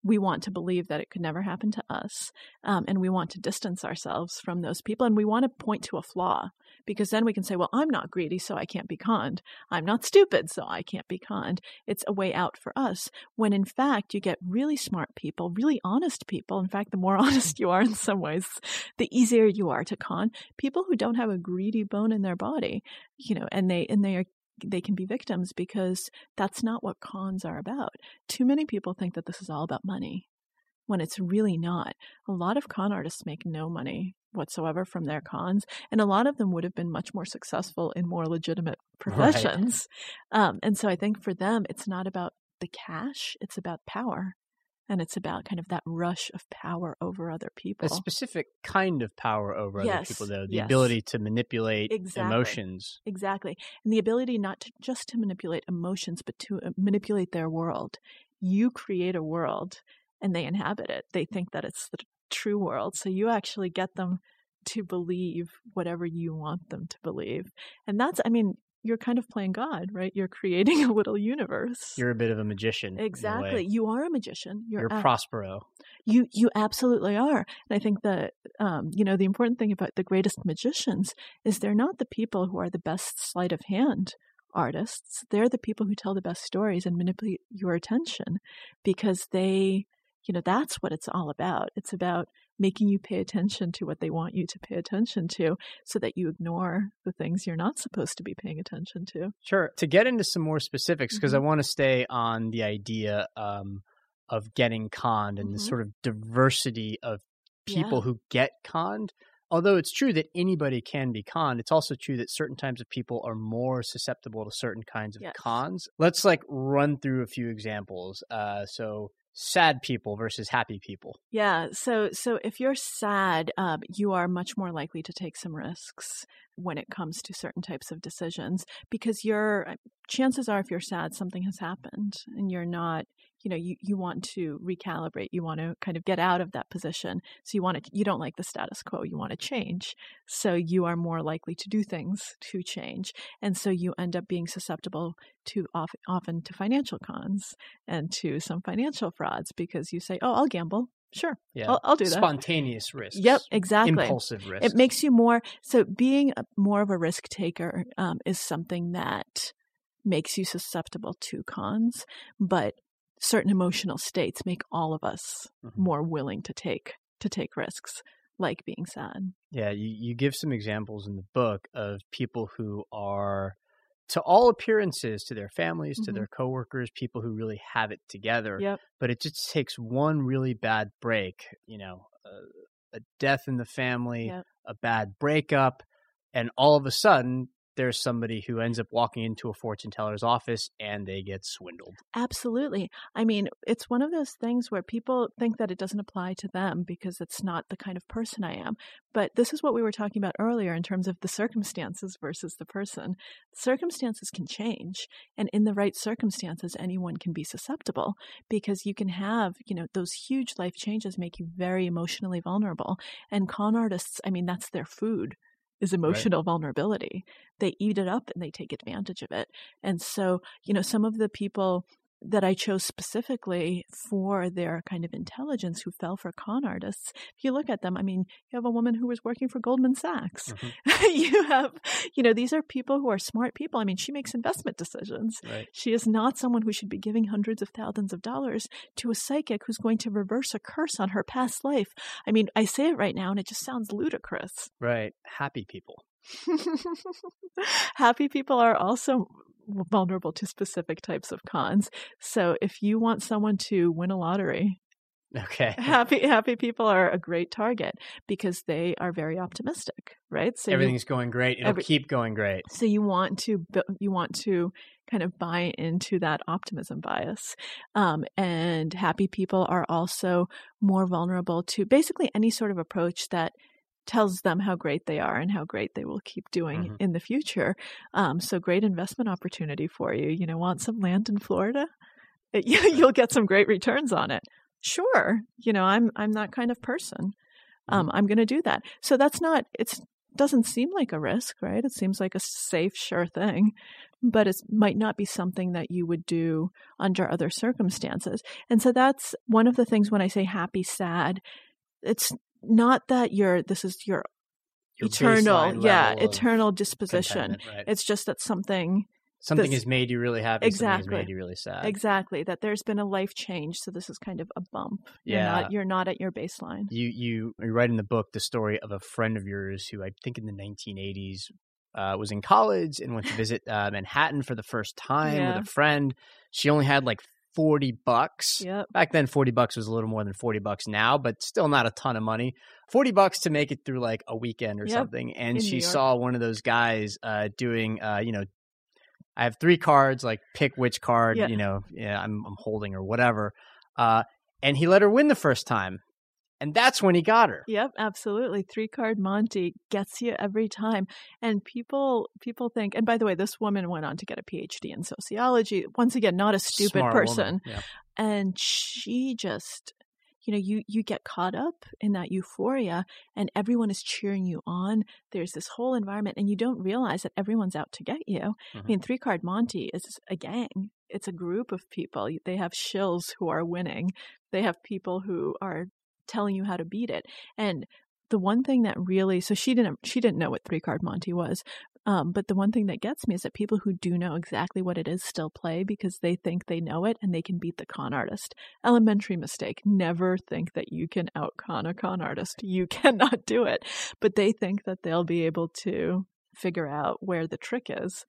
we want to believe that it could never happen to us, um, and we want to distance ourselves from those people, and we want to point to a flaw because then we can say, "Well, I'm not greedy, so I can't be conned. I'm not stupid, so I can't be conned." It's a way out for us. When in fact, you get really smart people, really honest people. In fact, the more honest you are in some ways, the easier you are to con. People who don't have a greedy bone in their body, you know, and they and they are they can be victims because that's not what cons are about. Too many people think that this is all about money when it's really not. A lot of con artists make no money whatsoever from their cons, and a lot of them would have been much more successful in more legitimate professions. Um, and so I think for them, it's not about the cash, it's about power. And it's about kind of that rush of power over other people. A specific kind of power over other people, though. The yes. ability to manipulate Exactly. emotions. Exactly. And the ability not to just to manipulate emotions, but to uh, manipulate their world. You create a world and they inhabit it. They think that it's the true world. So you actually get them to believe whatever you want them to believe. And that's, I mean, you're kind of playing God, right? You're creating a little universe. You're a bit of a magician. in a exactly. You are a magician. You're, You're Prospero. you you absolutely are and i think that um, you know the important thing about the greatest magicians is they're not the people who are the best sleight of hand artists they're the people who tell the best stories and manipulate your attention because they you know that's what it's all about it's about making you pay attention to what they want you to pay attention to so that you ignore the things you're not supposed to be paying attention to Sure. To get into some more specifics, because I Mm-hmm. want to stay on the idea um, of getting conned and the Mhm. sort of diversity of people Yeah. who get conned. Although it's true that anybody can be conned, it's also true that certain types of people are more susceptible to certain kinds of Yes. cons. Let's like run through a few examples. Uh, so sad people versus happy people. Yeah. So, so if you're sad, um, you are much more likely to take some risks when it comes to certain types of decisions because you're uh, chances are if you're sad, something has happened and you're not, you know you, you want to recalibrate you want to kind of get out of that position so you want to you don't like the status quo you want to change so you are more likely to do things to change and so you end up being susceptible to often to financial cons and to some financial frauds because you say oh i'll gamble sure Yeah. I'll, I'll do that Spontaneous risks. Yep, exactly. Impulsive risks. it makes you more so being a, more of a risk taker um, is something that makes you susceptible to cons but certain emotional states make all of us Mhm. more willing to take to take risks like being sad Yeah, you, you give some examples in the book of people who are, to all appearances, to their families, to Mhm. their coworkers, people who really have it together. yep But it just takes one really bad break, you know, a, a death in the family, Yep. a bad breakup, and all of a sudden there's somebody who ends up walking into a fortune teller's office and they get swindled. Absolutely. I mean, it's one of those things where people think that it doesn't apply to them because it's not the kind of person I am. But this is what we were talking about earlier in terms of the circumstances versus the person. Circumstances can change, and in the right circumstances, anyone can be susceptible because you can have, you know, those huge life changes make you very emotionally vulnerable. And con artists, I mean, that's their food is emotional vulnerability. They eat it up and they take advantage of it. And so, you know, some of the people that I chose specifically for their kind of intelligence who fell for con artists, if you look at them, I mean, you have a woman who was working for Goldman Sachs. Mm-hmm. you have, you know, these are people who are smart people. I mean, she makes investment decisions. Right. She is not someone who should be giving hundreds of thousands of dollars to a psychic who's going to reverse a curse on her past life. I mean, I say it right now and it just sounds ludicrous. Right. Happy people. Happy people are also vulnerable to specific types of cons. So if you want someone to win a lottery, Okay. happy happy people are a great target because they are very optimistic, right? So you- Everything's going great. It'll every- keep going great. so you want to you want to kind of buy into that optimism bias, um, and happy people are also more vulnerable to basically any sort of approach that tells them how great they are and how great they will keep doing Mhm. in the future. Um, so great investment opportunity for you. You know, want some land in Florida? It- you, you'll get some great returns on it. Sure, you know, I'm I'm that kind of person. Um, I'm going to do that. So that's not. It's doesn't seem like a risk, right? It seems like a safe, sure thing, but it might not be something that you would do under other circumstances. And so that's one of the things when I say happy, sad, it's not that you're, this is your, Your eternal, yeah, eternal disposition. right? It's just that something, something has made you really happy. Exactly. has made you really sad. exactly, that there's been a life change. So this is kind of a bump. You're Yeah. not, you're not at your baseline. You you you write in the book the story of a friend of yours who I think in the 1980s uh, was in college and went to visit uh, Manhattan for the first time Yeah. with a friend. She only had like 40 bucks. Yep. Back then, 40 bucks was a little more than 40 bucks now, but still not a ton of money. 40 bucks to make it through like a weekend or Yep, something. And in she saw one of those guys uh, doing, uh, you know, I have three cards, like pick which card, Yeah. you know, yeah, I'm, I'm holding or whatever. Uh, and he let her win the first time. And that's when he got her. Yep, absolutely. Three card Monty gets you every time. And people people think and by the way, this woman went on to get a PhD in sociology. Once again, not a stupid Smart person. Yeah. And she just you know, you you get caught up in that euphoria and everyone is cheering you on. There's this whole environment and you don't realize that everyone's out to get you. I Mhm. mean, three card Monty is a gang. It's a group of people. They have shills who are winning. They have people who are telling you how to beat it. And the one thing that really so she didn't she didn't know what three card Monty was. Um, but the one thing that gets me is that people who do know exactly what it is still play because they think they know it and they can beat the con artist. Elementary mistake. Never think that you can out con a con artist. You cannot do it. But they think that they'll be able to figure out where the trick is.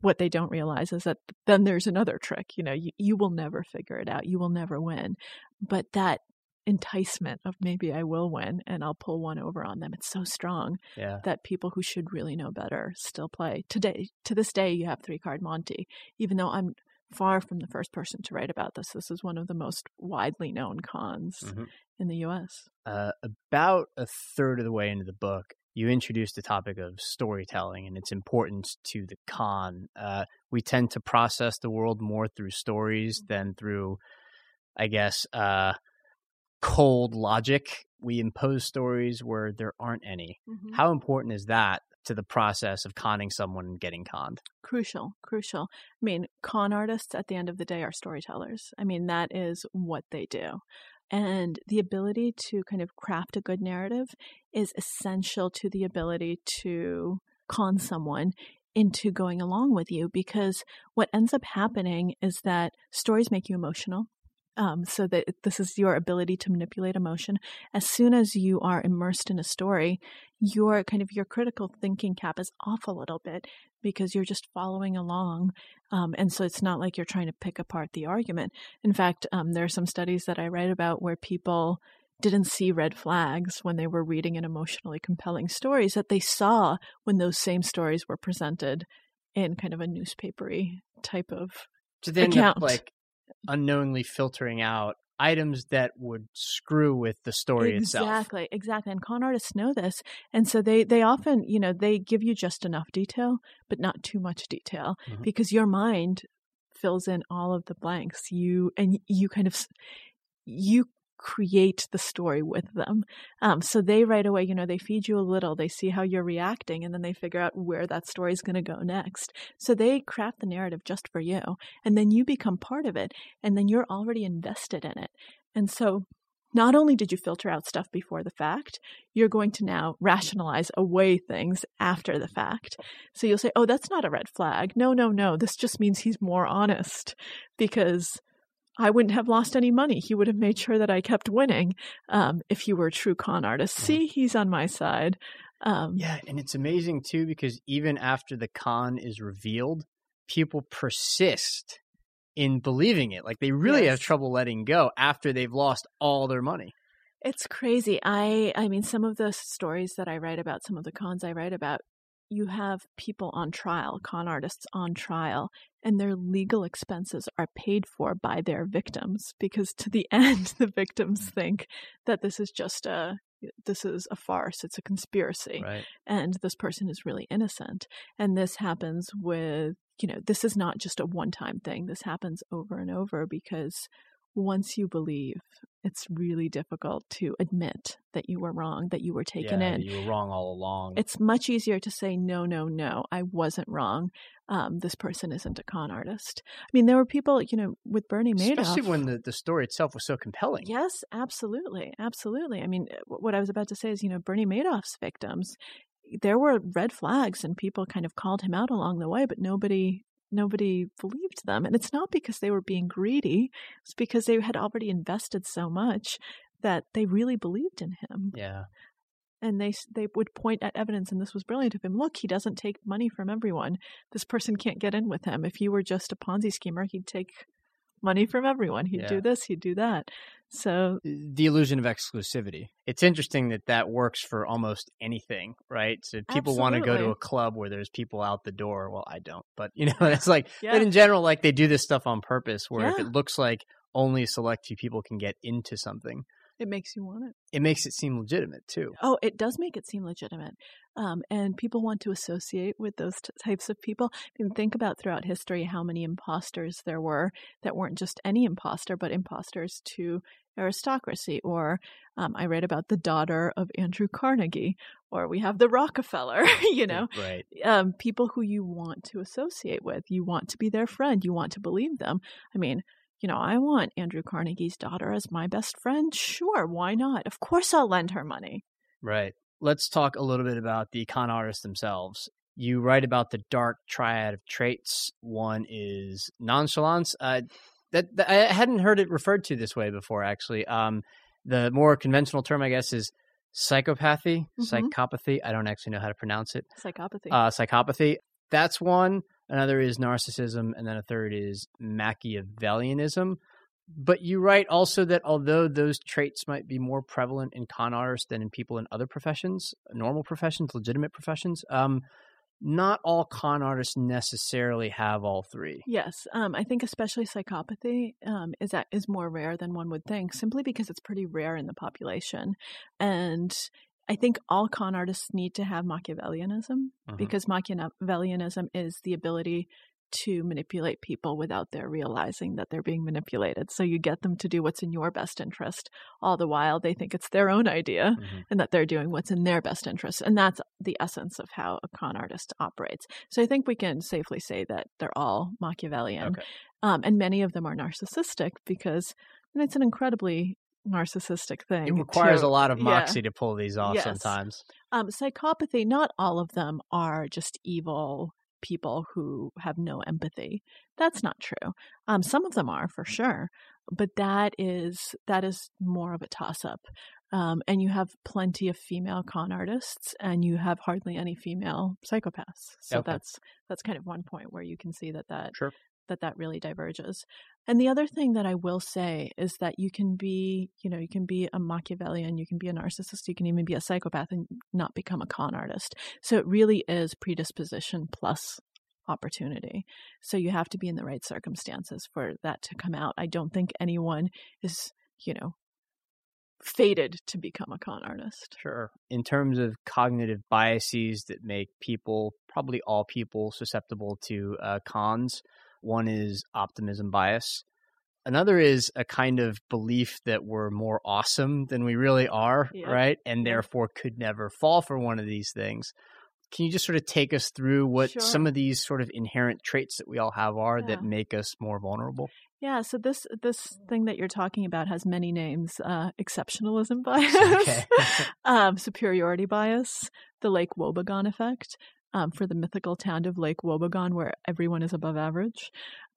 What they don't realize is that then there's another trick. You know, you, you will never figure it out. You will never win. But that enticement of maybe I will win and I'll pull one over on them. It's so strong Yeah. that people who should really know better still play. Today, to this day, you have three card Monty, even though I'm far from the first person to write about this. This is one of the most widely known cons Mhm. in the US. Uh, about a third of the way into the book, you introduced the topic of storytelling and its importance to the con. Uh, we tend to process the world more through stories than through I guess, uh, cold logic. We impose stories where there aren't any. Mhm. How important is that to the process of conning someone and getting conned? crucial crucial i mean con artists at the end of the day are storytellers i mean that is what they do and the ability to kind of craft a good narrative is essential to the ability to con someone into going along with you because what ends up happening is that stories make you emotional um, so that this is your ability to manipulate emotion as soon as you are immersed in a story your kind of your critical thinking cap is off a little bit because you're just following along. Um, and so it's not like you're trying to pick apart the argument. In fact, um, there are some studies that I write about where people didn't see red flags when they were reading an emotionally compelling stories that they saw when those same stories were presented in kind of a newspapery type of So up Account. like unknowingly filtering out items that would screw with the story itself. Exactly, exactly. And con artists know this. And so they, they often, you know, they give you just enough detail, but not too much detail Mhm. because your mind fills in all of the blanks. You, and you kind of, you create the story with them. Um, so they right away, you know, they feed you a little, they see how you're reacting, and then they figure out where that story is going to go next. So they craft the narrative just for you, and then you become part of it, and then you're already invested in it. And so not only did you filter out stuff before the fact, you're going to now rationalize away things after the fact. So you'll say, oh, that's not a red flag. No, no, no. This just means he's more honest because I wouldn't have lost any money. He would have made sure that I kept winning um, if he were a true con artist. See, he's on my side. Um, Yeah, and it's amazing too because even after the con is revealed, people persist in believing it. Like they really have trouble letting go after they've lost all their money. It's crazy. I I mean some of the stories that I write about, some of the cons I write about, you have people on trial, con artists on trial, and their legal expenses are paid for by their victims because to the end the victims mm. think that this is just a this is a farce, it's a conspiracy Right. and this person is really innocent. And this happens with, you know, this is not just a one time thing. This happens over and over because once you believe, it's really difficult to admit that you were wrong, that you were taken yeah, in. You were wrong all along. It's much easier to say, no, no, no, I wasn't wrong. Um, this person isn't a con artist. I mean, there were people, you know, with Bernie Madoff. Especially when the, the story itself was so compelling. Yes, absolutely. Absolutely. I mean, uh, what I was about to say is, you know, Bernie Madoff's victims, there were red flags and people kind of called him out along the way, but nobody nobody believed them. And it's not because they were being greedy, it's because they had already invested so much that they really believed in him. Yeah. And they they would point at evidence and this was brilliant of him. Look, he doesn't take money from everyone. This person can't get in with him. If he were just a Ponzi schemer, he'd take money from everyone. He'd Yeah. do this, he'd do that. So eh, The illusion of exclusivity. It's interesting that that works for almost anything, right? So people want to go to a club where there's people out the door. Well, I don't, but you know, it's like, Yeah. but in general, like they do this stuff on purpose where if it looks like only a select few people can get into something, it makes you want it. it makes it seem legitimate too. Oh, it does make it seem legitimate. Um, and people want to associate with those t- types of people. You can think about throughout history how many imposters there were that weren't just any imposter, but imposters to aristocracy. Or um, I read about the daughter of Andrew Carnegie, or we have the Rockefeller, you know. Right. Um, people who you want to associate with. You want to be their friend. You want to believe them. I mean, you know, I want Andrew Carnegie's daughter as my best friend. Sure, why not? Of course I'll lend her money. Right. Let's talk a little bit about the con artists themselves. You write about the dark triad of traits. One is nonchalance. Uh, that, that I hadn't heard it referred to this way before. Actually, um, the more conventional term, I guess, is psychopathy, Mhm. psychopathy. I don't actually know how to pronounce it. Psychopathy. Uh, psychopathy. That's one. Another is narcissism, and then a third is Machiavellianism. But you write also that although those traits might be more prevalent in con artists than in people in other professions, normal professions, legitimate professions, um, not all con artists necessarily have all three. Yes, um, I think especially psychopathy um, is that is more rare than one would think, simply because it's pretty rare in the population, and I think all con artists need to have Machiavellianism Mhm. because Machiavellianism is the ability to manipulate people without their realizing that they're being manipulated. So you get them to do what's in your best interest, all the while they think it's their own idea Mhm. and that they're doing what's in their best interest. And that's the essence of how a con artist operates. So I think we can safely say that they're all Machiavellian. Okay. Um, and many of them are narcissistic because and it's an incredibly narcissistic thing. It requires a lot of yeah. moxie to pull these off Yes. sometimes. Um, psychopathy, not all of them are just evil people who have no empathy. That's not true. Um, some of them are for sure, but that is that is more of a toss up. Um, and you have plenty of female con artists, and you have hardly any female psychopaths. So Okay. that's that's kind of one point where you can see that that Sure. That that really diverges. And the other thing that I will say is that you can be, you know, you can be a Machiavellian, you can be a narcissist, you can even be a psychopath and not become a con artist. So it really is predisposition plus opportunity. So you have to be in the right circumstances for that to come out. I don't think anyone is, you know, fated to become a con artist. Sure. In terms of cognitive biases that make people, probably all people, susceptible to uh, cons, one is optimism bias. Another is a kind of belief that we're more awesome than we really are, Yeah. right? And therefore could never fall for one of these things. Can you just sort of take us through what Sure. some of these sort of inherent traits that we all have are that make us more vulnerable? Yeah, so this this thing that you're talking about has many names: uh, exceptionalism bias, Okay. um, superiority bias, the Lake Wobegon effect um, for the mythical town of Lake Wobegon, where everyone is above average.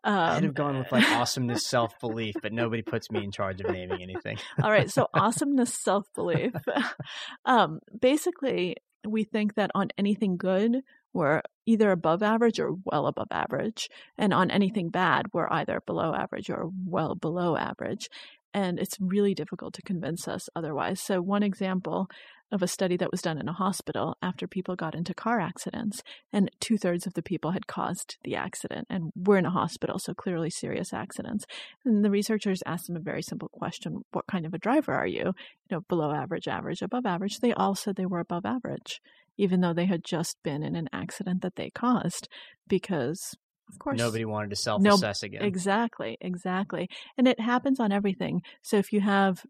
Um, I'd have gone with like awesomeness, self belief, but nobody puts me in charge of naming anything. All right, so awesomeness, self belief. um, basically, we think that on anything good, we're either above average or well above average. And on anything bad, we're either below average or well below average. And it's really difficult to convince us otherwise. So, one example of a study that was done in a hospital after people got into car accidents, and two thirds of the people had caused the accident. And we're in a hospital, so clearly serious accidents. And the researchers asked them a very simple question What kind of a driver are you? You know, below average, average, above average. They all said they were above average, even though they had just been in an accident that they caused, because, of course, Nobody wanted to self assess again. Exactly, exactly. And it happens on everything. So if you have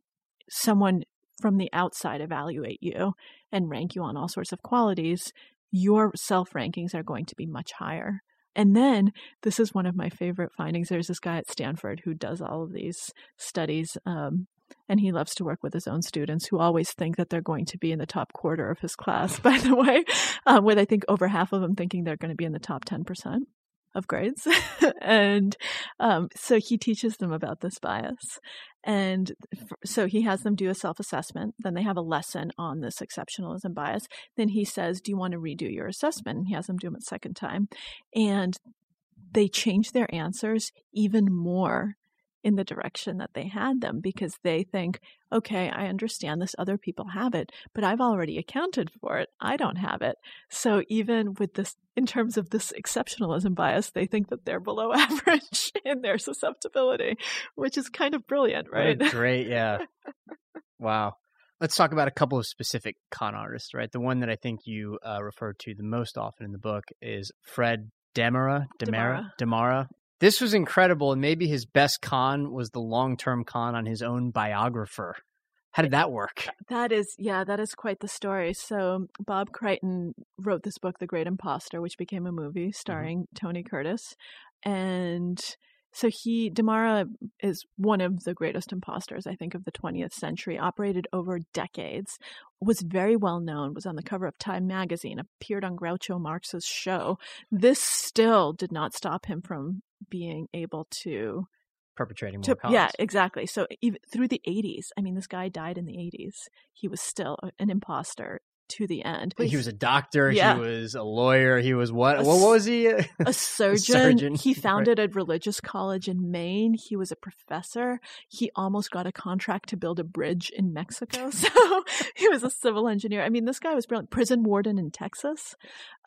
someone from the outside evaluate you and rank you on all sorts of qualities, your self rankings are going to be much higher. And then this is one of my favorite findings. There's this guy at Stanford who does all of these studies. Um, and he loves to work with his own students who always think that they're going to be in the top quarter of his class, by the way, um, with I think over half of them thinking they're going to be in the top 10% of grades. and um, so he teaches them about this bias. And f- so he has them do a self assessment. Then they have a lesson on this exceptionalism bias. Then he says, Do you want to redo your assessment? And he has them do them a second time. And they change their answers even more in the direction that they had them because they think, okay, I understand this, other people have it, but I've already accounted for it. I don't have it. So even with this, in terms of this exceptionalism bias, they think that they're below average in their susceptibility, which is kind of brilliant, right? Great, yeah. wow. Let's talk about a couple of specific con artists, right? The one that I think you uh, refer to the most often in the book is Fred Demara. Demara. Demara. This was incredible, and maybe his best con was the long-term con on his own biographer. How did that work? That is, yeah, that is quite the story. So Bob Crichton wrote this book, The Great Imposter, which became a movie mm-hmm. starring Tony Curtis, and so he Demara is one of the greatest imposters I think of the 20th century. Operated over decades, was very well known. Was on the cover of Time magazine. Appeared on Groucho Marx's show. This still did not stop him from being able to Perpetrating more to, yeah, exactly. So even through the 80s, I mean, this guy died in the 80s. He was still an imposter to the end. He was a doctor. Yeah. He was a lawyer. He was what? A what, was he? a surgeon. surgeon, He right. founded a religious college in Maine. He was a professor. He almost got a contract to build a bridge in Mexico. So he was a civil engineer. I mean, this guy was brilliant. Prison warden in Texas.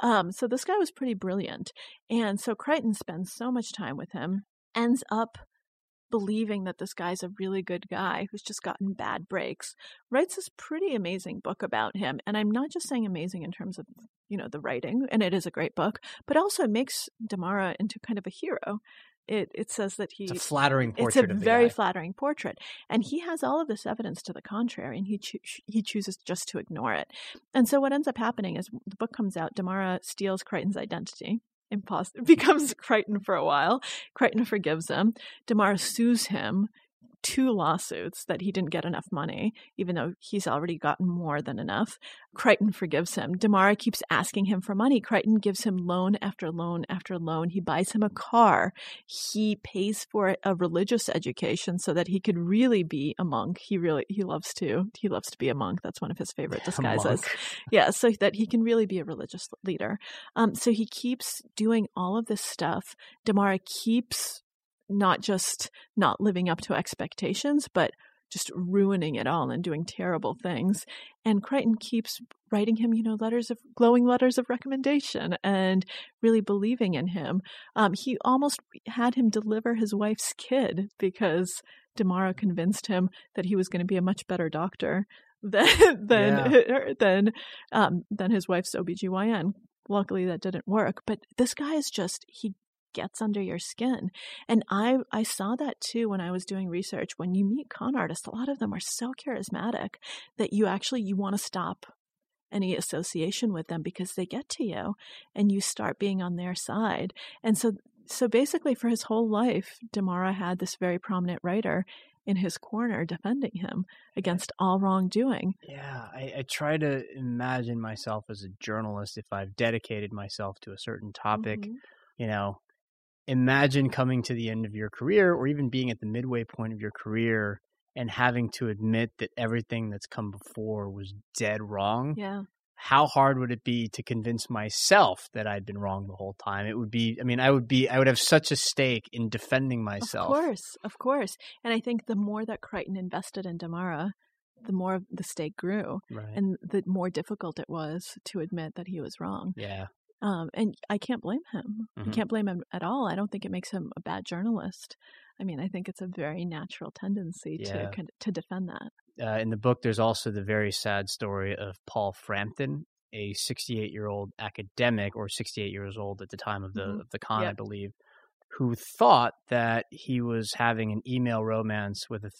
Um, so this guy was pretty brilliant. And so Crichton spends so much time with him, ends up believing that this guy's a really good guy who's just gotten bad breaks writes this pretty amazing book about him and i'm not just saying amazing in terms of you know, the writing, and it is a great book, but also makes Demara into kind of a hero. It it says that he It's a flattering it's a very guy. flattering portrait and he has all of this evidence to the contrary and he choo- he chooses just to ignore it and so what ends up happening is the book comes out demara steals crichton's identity impos- becomes crichton for a while. Crichton forgives him. Demara sues him two lawsuits that he didn't get enough money even though he's already gotten more than enough. Crichton forgives him. Demara keeps asking him for money. Crichton gives him loan after loan after loan. He buys him a car. He pays for a religious education so that he could really be a monk. He really he loves to he loves to be a monk. That's one of his favorite disguises. Yeah so that he can really be a religious leader. Um so he keeps doing all of this stuff. Demara keeps not just not living up to expectations but just ruining it all and doing terrible things. And crichton keeps writing him you know letters of glowing letters of recommendation and really believing in him. Um, he almost had him deliver his wife's kid because demara convinced him that he was going to be a much better doctor than than than um, than his wife's OBGYN. Luckily that didn't work, but this guy is just he gets under your skin. And I I saw that too when I was doing research. When you meet con artists, a lot of them are so charismatic that you actually you want to stop any association with them because they get to you and you start being on their side. And so so basically for his whole life, Demara had this very prominent writer in his corner defending him against all wrongdoing. Yeah, I, I try to imagine myself as a journalist if I've dedicated myself to a certain topic. Mhm. You know, imagine coming to the end of your career or even being at the midway point of your career and having to admit that everything that's come before was dead wrong. Yeah. How hard would it be to convince myself that I'd been wrong the whole time? It would be, I mean, I would be, I would have such a stake in defending myself. Of course, of course. And I think the more that Crichton invested in Demara, the more the stake grew Right. and the more difficult it was to admit that he was wrong. yeah. Um, and I can't blame him. I Mhm. can't blame him at all. I don't think it makes him a bad journalist. I mean, I think it's a very natural tendency Yeah. to kind of, to defend that. uh, in the book, there's also the very sad story of Paul Frampton, a 68 year old academic, or 68 years old at the time of the Mhm. of the con, I believe, who thought that he was having an email romance with a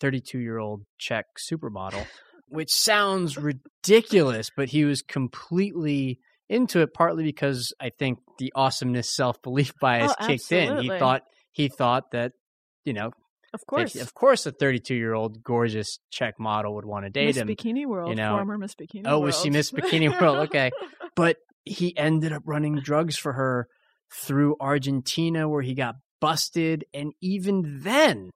32 year old Czech supermodel, which sounds ridiculous, but he was completely into it partly because I think the awesomeness self belief bias Oh, kicked in. He thought he thought that you know Of course, he- of course, a 32 year old gorgeous Czech model would want to date him. Miss him. Bikini World, you know. former Miss Bikini Oh, World. was she Miss Bikini World? Okay. But he ended up running drugs for her through Argentina, where he got busted. And even then,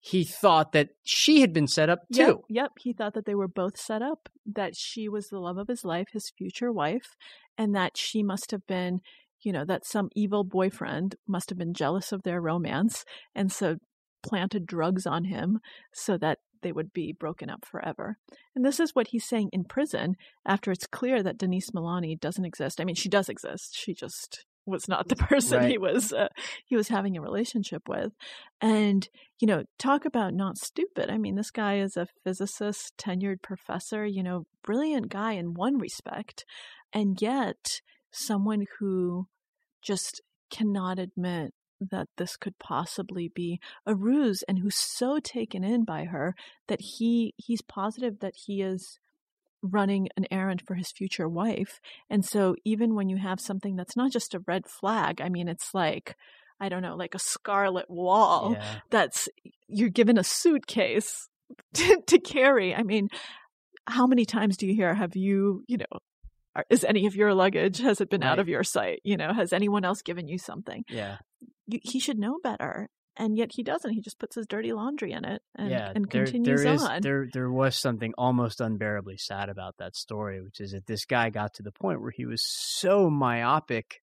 he thought that she had been set up too. Yep, yep. He thought that they were both set up, that she was the love of his life, his future wife, and that she must have been, you know, that some evil boyfriend must have been jealous of their romance and so planted drugs on him so that they would be broken up forever. And this is what he's saying in prison after it's clear that Denise Milani doesn't exist. I mean, she does exist. She just was not the person he was uh, he was having a relationship with. And you know, talk about not stupid. I mean, this guy is a physicist, tenured professor, you know, brilliant guy in one respect, and yet someone who just cannot admit that this could possibly be a ruse and who's so taken in by her that he he's positive that he is running an errand for his future wife. And so even when you have something that's not just a red flag, I mean it's like I don't know, like a scarlet wall Yeah. that's you're given a suitcase to, to carry. I mean, how many times do you hear have you, you know, are, is any of your luggage has it been out of your sight? You know, has anyone else given you something? Yeah. You, he should know better. And yet he doesn't. He just puts his dirty laundry in it and, yeah. and there, continues there is, on. There, there was something almost unbearably sad about that story, which is that this guy got to the point where he was so myopic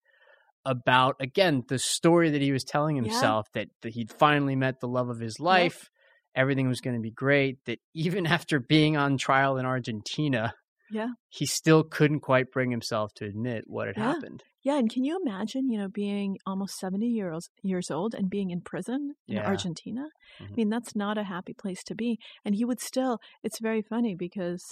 about again the story that he was telling Yeah. himself that, that he'd finally met the love of his life everything was going to be great that even after being on trial in argentina Yeah. he still couldn't quite bring himself to admit what had Yeah. happened Yeah, and can you imagine, you know, being almost 70 years years old and being in prison in Yeah. Argentina? I Mhm. mean, that's not a happy place to be. And he would still it's very funny because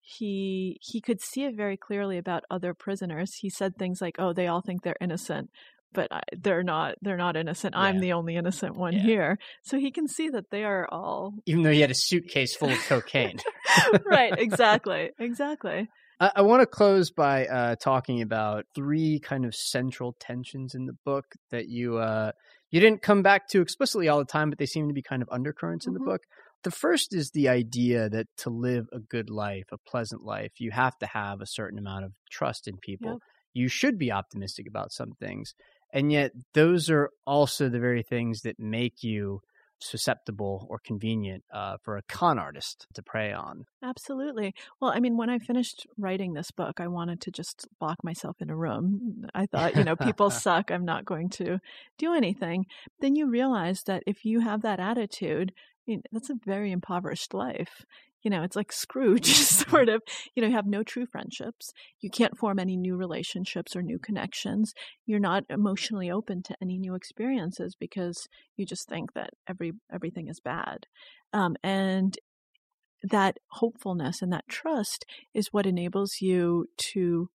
he he could see it very clearly about other prisoners. He said things like, "Oh, they all think they're innocent." But I, they're not. They're not innocent. I'm the only innocent one Yeah. here. So he can see that they are all Even though he had a suitcase full of cocaine. right. Exactly. Exactly. I, I want to close by uh, talking about three kind of central tensions in the book that you uh, you didn't come back to explicitly all the time, but they seem to be kind of undercurrents in the Mhm. book. The first is the idea that to live a good life, a pleasant life, you have to have a certain amount of trust in people. Yep. You should be optimistic about some things. And yet, those are also the very things that make you susceptible or convenient uh, for a con artist to prey on. Absolutely. Well, I mean, when I finished writing this book, I wanted to just lock myself in a room. I thought, you know, people suck. I'm not going to do anything. Then you realize that if you have that attitude, I mean, that's a very impoverished life. You know, it's like Scrooge, sort of. You know, you have no true friendships. You can't form any new relationships or new connections. You're not emotionally open to any new experiences because you just think that every everything is bad. Um, and that hopefulness and that trust is what enables you to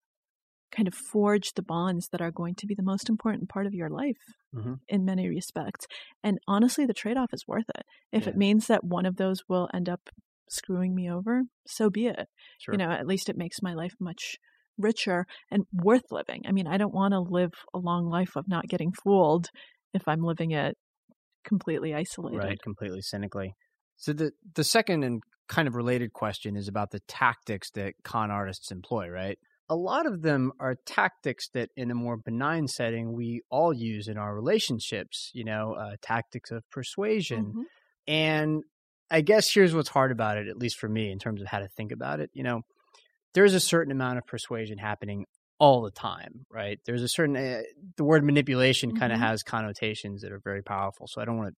kind of forge the bonds that are going to be the most important part of your life Mhm. in many respects. And honestly, the trade off is worth it. If it means that one of those will end up screwing me over, so be it. Sure. You know, at least it makes my life much richer and worth living. I mean, I don't want to live a long life of not getting fooled if I'm living it completely isolated. right completely cynically so the the second and kind of related question is about the tactics that con artists employ right a lot of them are tactics that in a more benign setting we all use in our relationships you know uh, tactics of persuasion Mhm. and i guess here's what's hard about it at least for me in terms of how to think about it you know there's a certain amount of persuasion happening all the time right? There's a certain uh, the word manipulation kind of has connotations that are very powerful so i don't want to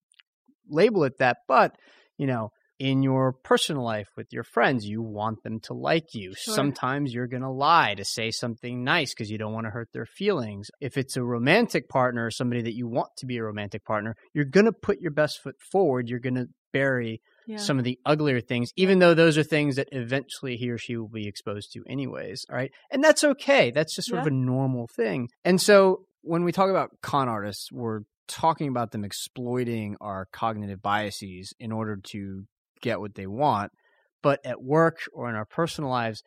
label it that but you know in your personal life with your friends you want them to like you. Sure. sometimes you're going to lie to say something nice because you don't want to hurt their feelings. If it's a romantic partner or somebody that you want to be a romantic partner you're going to put your best foot forward you're going to bury Yeah. some of the uglier things, even though those are things that eventually he or she will be exposed to anyways. All right. And that's okay. That's just sort of a normal thing. And so when we talk about con artists, we're talking about them exploiting our cognitive biases in order to get what they want. But at work or in our personal lives,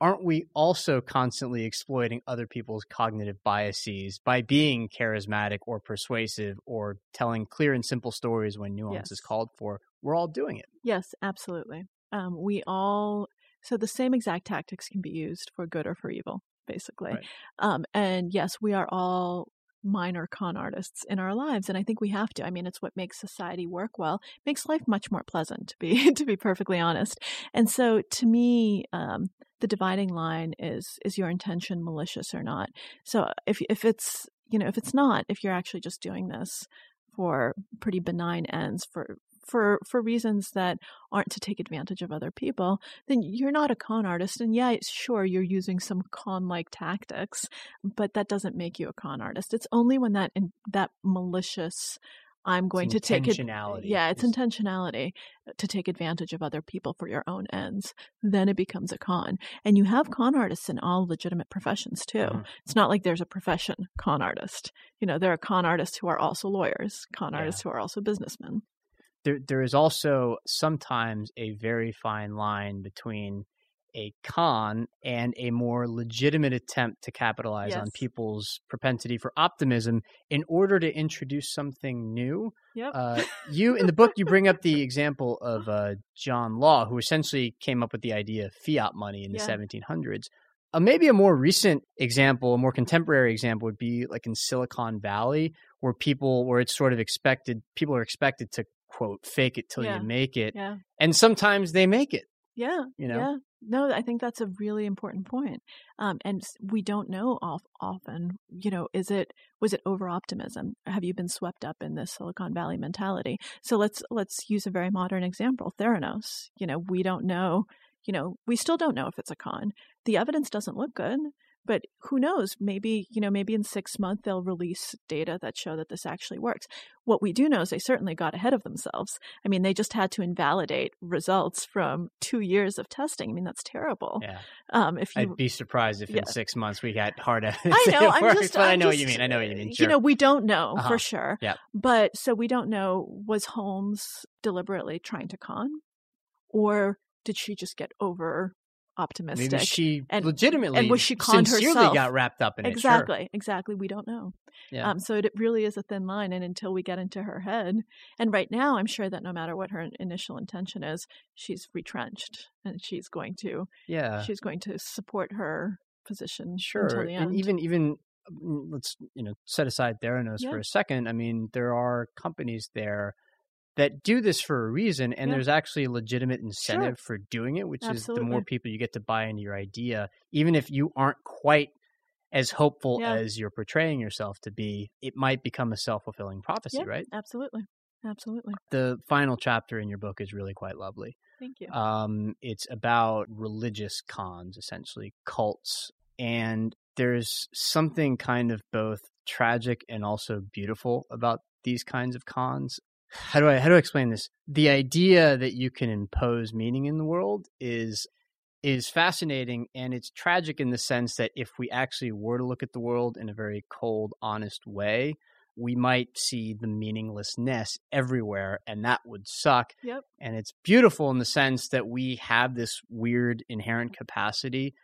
aren't we also constantly exploiting other people's cognitive biases by being charismatic or persuasive or telling clear and simple stories when nuance is called for? We're all doing it. Yes, absolutely. Um, we all so the same exact tactics can be used for good or for evil, basically. Right. Um, and yes, we are all minor con artists in our lives, and I think we have to. I mean, it's what makes society work well, makes life much more pleasant, to be to be perfectly honest. And so, to me, um, the dividing line is is your intention malicious or not. So if if it's you know if it's not, if you're actually just doing this for pretty benign ends for for for reasons that aren't to take advantage of other people, then you're not a con artist. And yeah, sure, you're using some con like tactics, but that doesn't make you a con artist. It's only when that in, that malicious I'm going to take it. Yeah, it's intentionality to take advantage of other people for your own ends. Then it becomes a con. And you have con artists in all legitimate professions too. Mhm. It's not like there's a profession con artist. You know, there are con artists who are also lawyers, con Yeah. artists who are also businessmen. There there is also sometimes a very fine line between a con and a more legitimate attempt to capitalize on people's propensity for optimism in order to introduce something new. Yep. Uh, you in the book you bring up the example of uh, John Law, who essentially came up with the idea of fiat money in the Yeah. 1700s. Uh, maybe a more recent example, a more contemporary example, would be like in Silicon Valley, where people, where it's sort of expected, people are expected to quote fake it till Yeah. you make it, yeah. and sometimes they make it. Yeah. You know? Yeah. No, I think that's a really important point. Um, and we don't know of, often, you know, is it, was it over optimism? Have you been swept up in this Silicon Valley mentality? So let's, let's use a very modern example, Theranos. You know, we don't know, you know, we still don't know if it's a con. The evidence doesn't look good. But who knows? Maybe, you know, maybe in six months they'll release data that show that this actually works. What we do know is they certainly got ahead of themselves. I mean, they just had to invalidate results from two years of testing. I mean, that's terrible. Yeah. Um, if you, I'd be surprised if Yeah. in six months we got hard evidence. I know. I'm works, just. but I know what you mean. I know what you mean. sure. You know, we don't know Uh-huh. for sure. Yeah. But so we don't know was Holmes deliberately trying to con, or did she just get over optimistic? Maybe she and- legitimately and was she conned sincerely herself? got wrapped up in it. sure. exactly, exactly. We don't know. Yeah. Um, so it really is a thin line, and until we get into her head, and right now, I'm sure that no matter what her initial intention is, she's retrenched, and she's going to yeah. she's going to support her position Sure. until the end. And even even mm, let's you know set aside Theranos Yeah. for a second. I mean, there are companies there that do this for a reason, and Yeah. there's actually a legitimate incentive for doing it, which is the more people you get to buy into your idea, even if you aren't quite as hopeful Yeah. as you're portraying yourself to be, it might become a self fulfilling prophecy, Yeah. right? absolutely, absolutely. The final chapter in your book is really quite lovely. Thank you. Um, it's about religious cons, essentially cults, and there's something kind of both tragic and also beautiful about these kinds of cons. How do I how do I explain this? The idea that you can impose meaning in the world is is fascinating and it's tragic in the sense that if we actually were to look at the world in a very cold, honest way, we might see the meaninglessness everywhere and that would suck Yep. and it's beautiful in the sense that we have this weird inherent capacity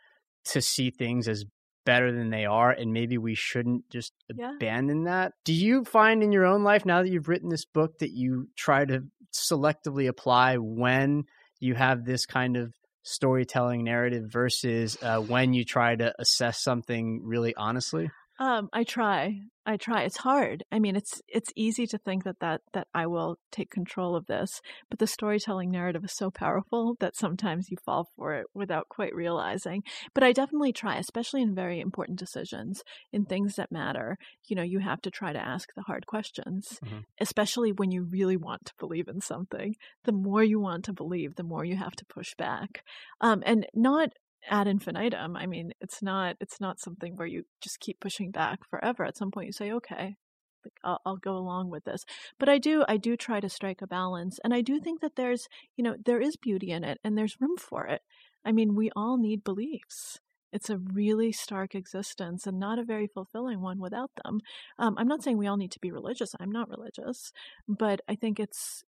to see things as better than they are and maybe we shouldn't just Yeah. abandon that do you find in your own life now that you've written this book that you try to selectively apply when you have this kind of storytelling narrative versus uh, when you try to assess something really honestly Um, I try. I try. It's hard. I mean, it's it's easy to think that that that I will take control of this, but the storytelling narrative is so powerful that sometimes you fall for it without quite realizing. But I definitely try, especially in very important decisions, in things that matter. You know, you have to try to ask the hard questions, Mhm. especially when you really want to believe in something. The more you want to believe, the more you have to push back, um, and not ad infinitum. I mean, it's not it's not something where you just keep pushing back forever. At some point, you say, "Okay, like I'll, I'll go along with this." But I do I do try to strike a balance, and I do think that there's you know there is beauty in it, and there's room for it. I mean, we all need beliefs. It's a really stark existence and not a very fulfilling one without them. Um, I'm not saying we all need to be religious. I'm not religious, but I think it's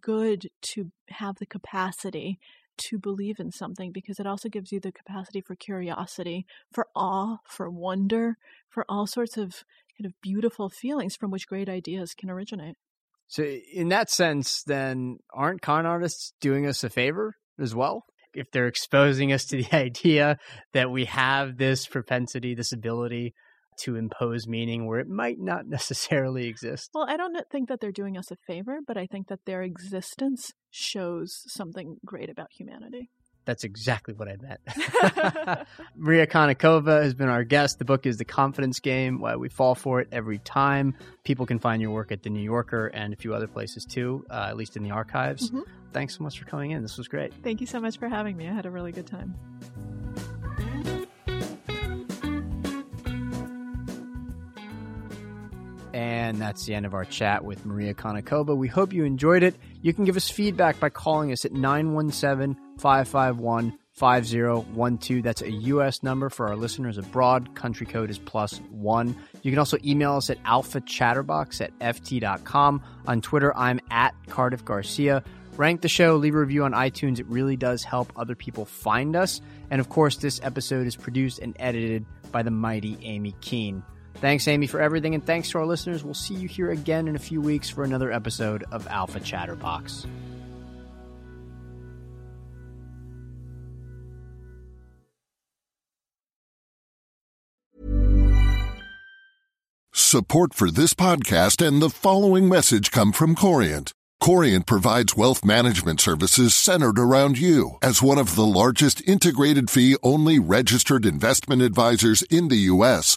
good to have the capacity to believe in something because it also gives you the capacity for curiosity, for awe, for wonder, for all sorts of kind of beautiful feelings from which great ideas can originate. So, in that sense, then aren't con artists doing us a favor as well? If they're exposing us to the idea that we have this propensity, this ability to impose meaning where it might not necessarily exist. Well, I don't think that they're doing us a favor, but I think that their existence shows something great about humanity. That's exactly what I meant. Maria Konnikova has been our guest. The book is The Confidence Game Why We Fall for It Every Time. People can find your work at The New Yorker and a few other places too, uh, at least in the archives. Mhm. Thanks so much for coming in. This was great. Thank you so much for having me. I had a really good time. And that's the end of our chat with Maria Konnikova. We hope you enjoyed it. You can give us feedback by calling us at 917 551 5012. That's a U.S. number for our listeners abroad. Country code is plus one. You can also email us at alphachatterbox at ft.com. On Twitter, I'm at Cardiff Garcia. Rank the show, leave a review on iTunes. It really does help other people find us. And of course, this episode is produced and edited by the mighty Amy Keene. Thanks, Amy, for everything, and thanks to our listeners. We'll see you here again in a few weeks for another episode of Alpha Chatterbox. Support for this podcast and the following message come from Corient. Corient provides wealth management services centered around you. As one of the largest integrated fee only registered investment advisors in the U.S.,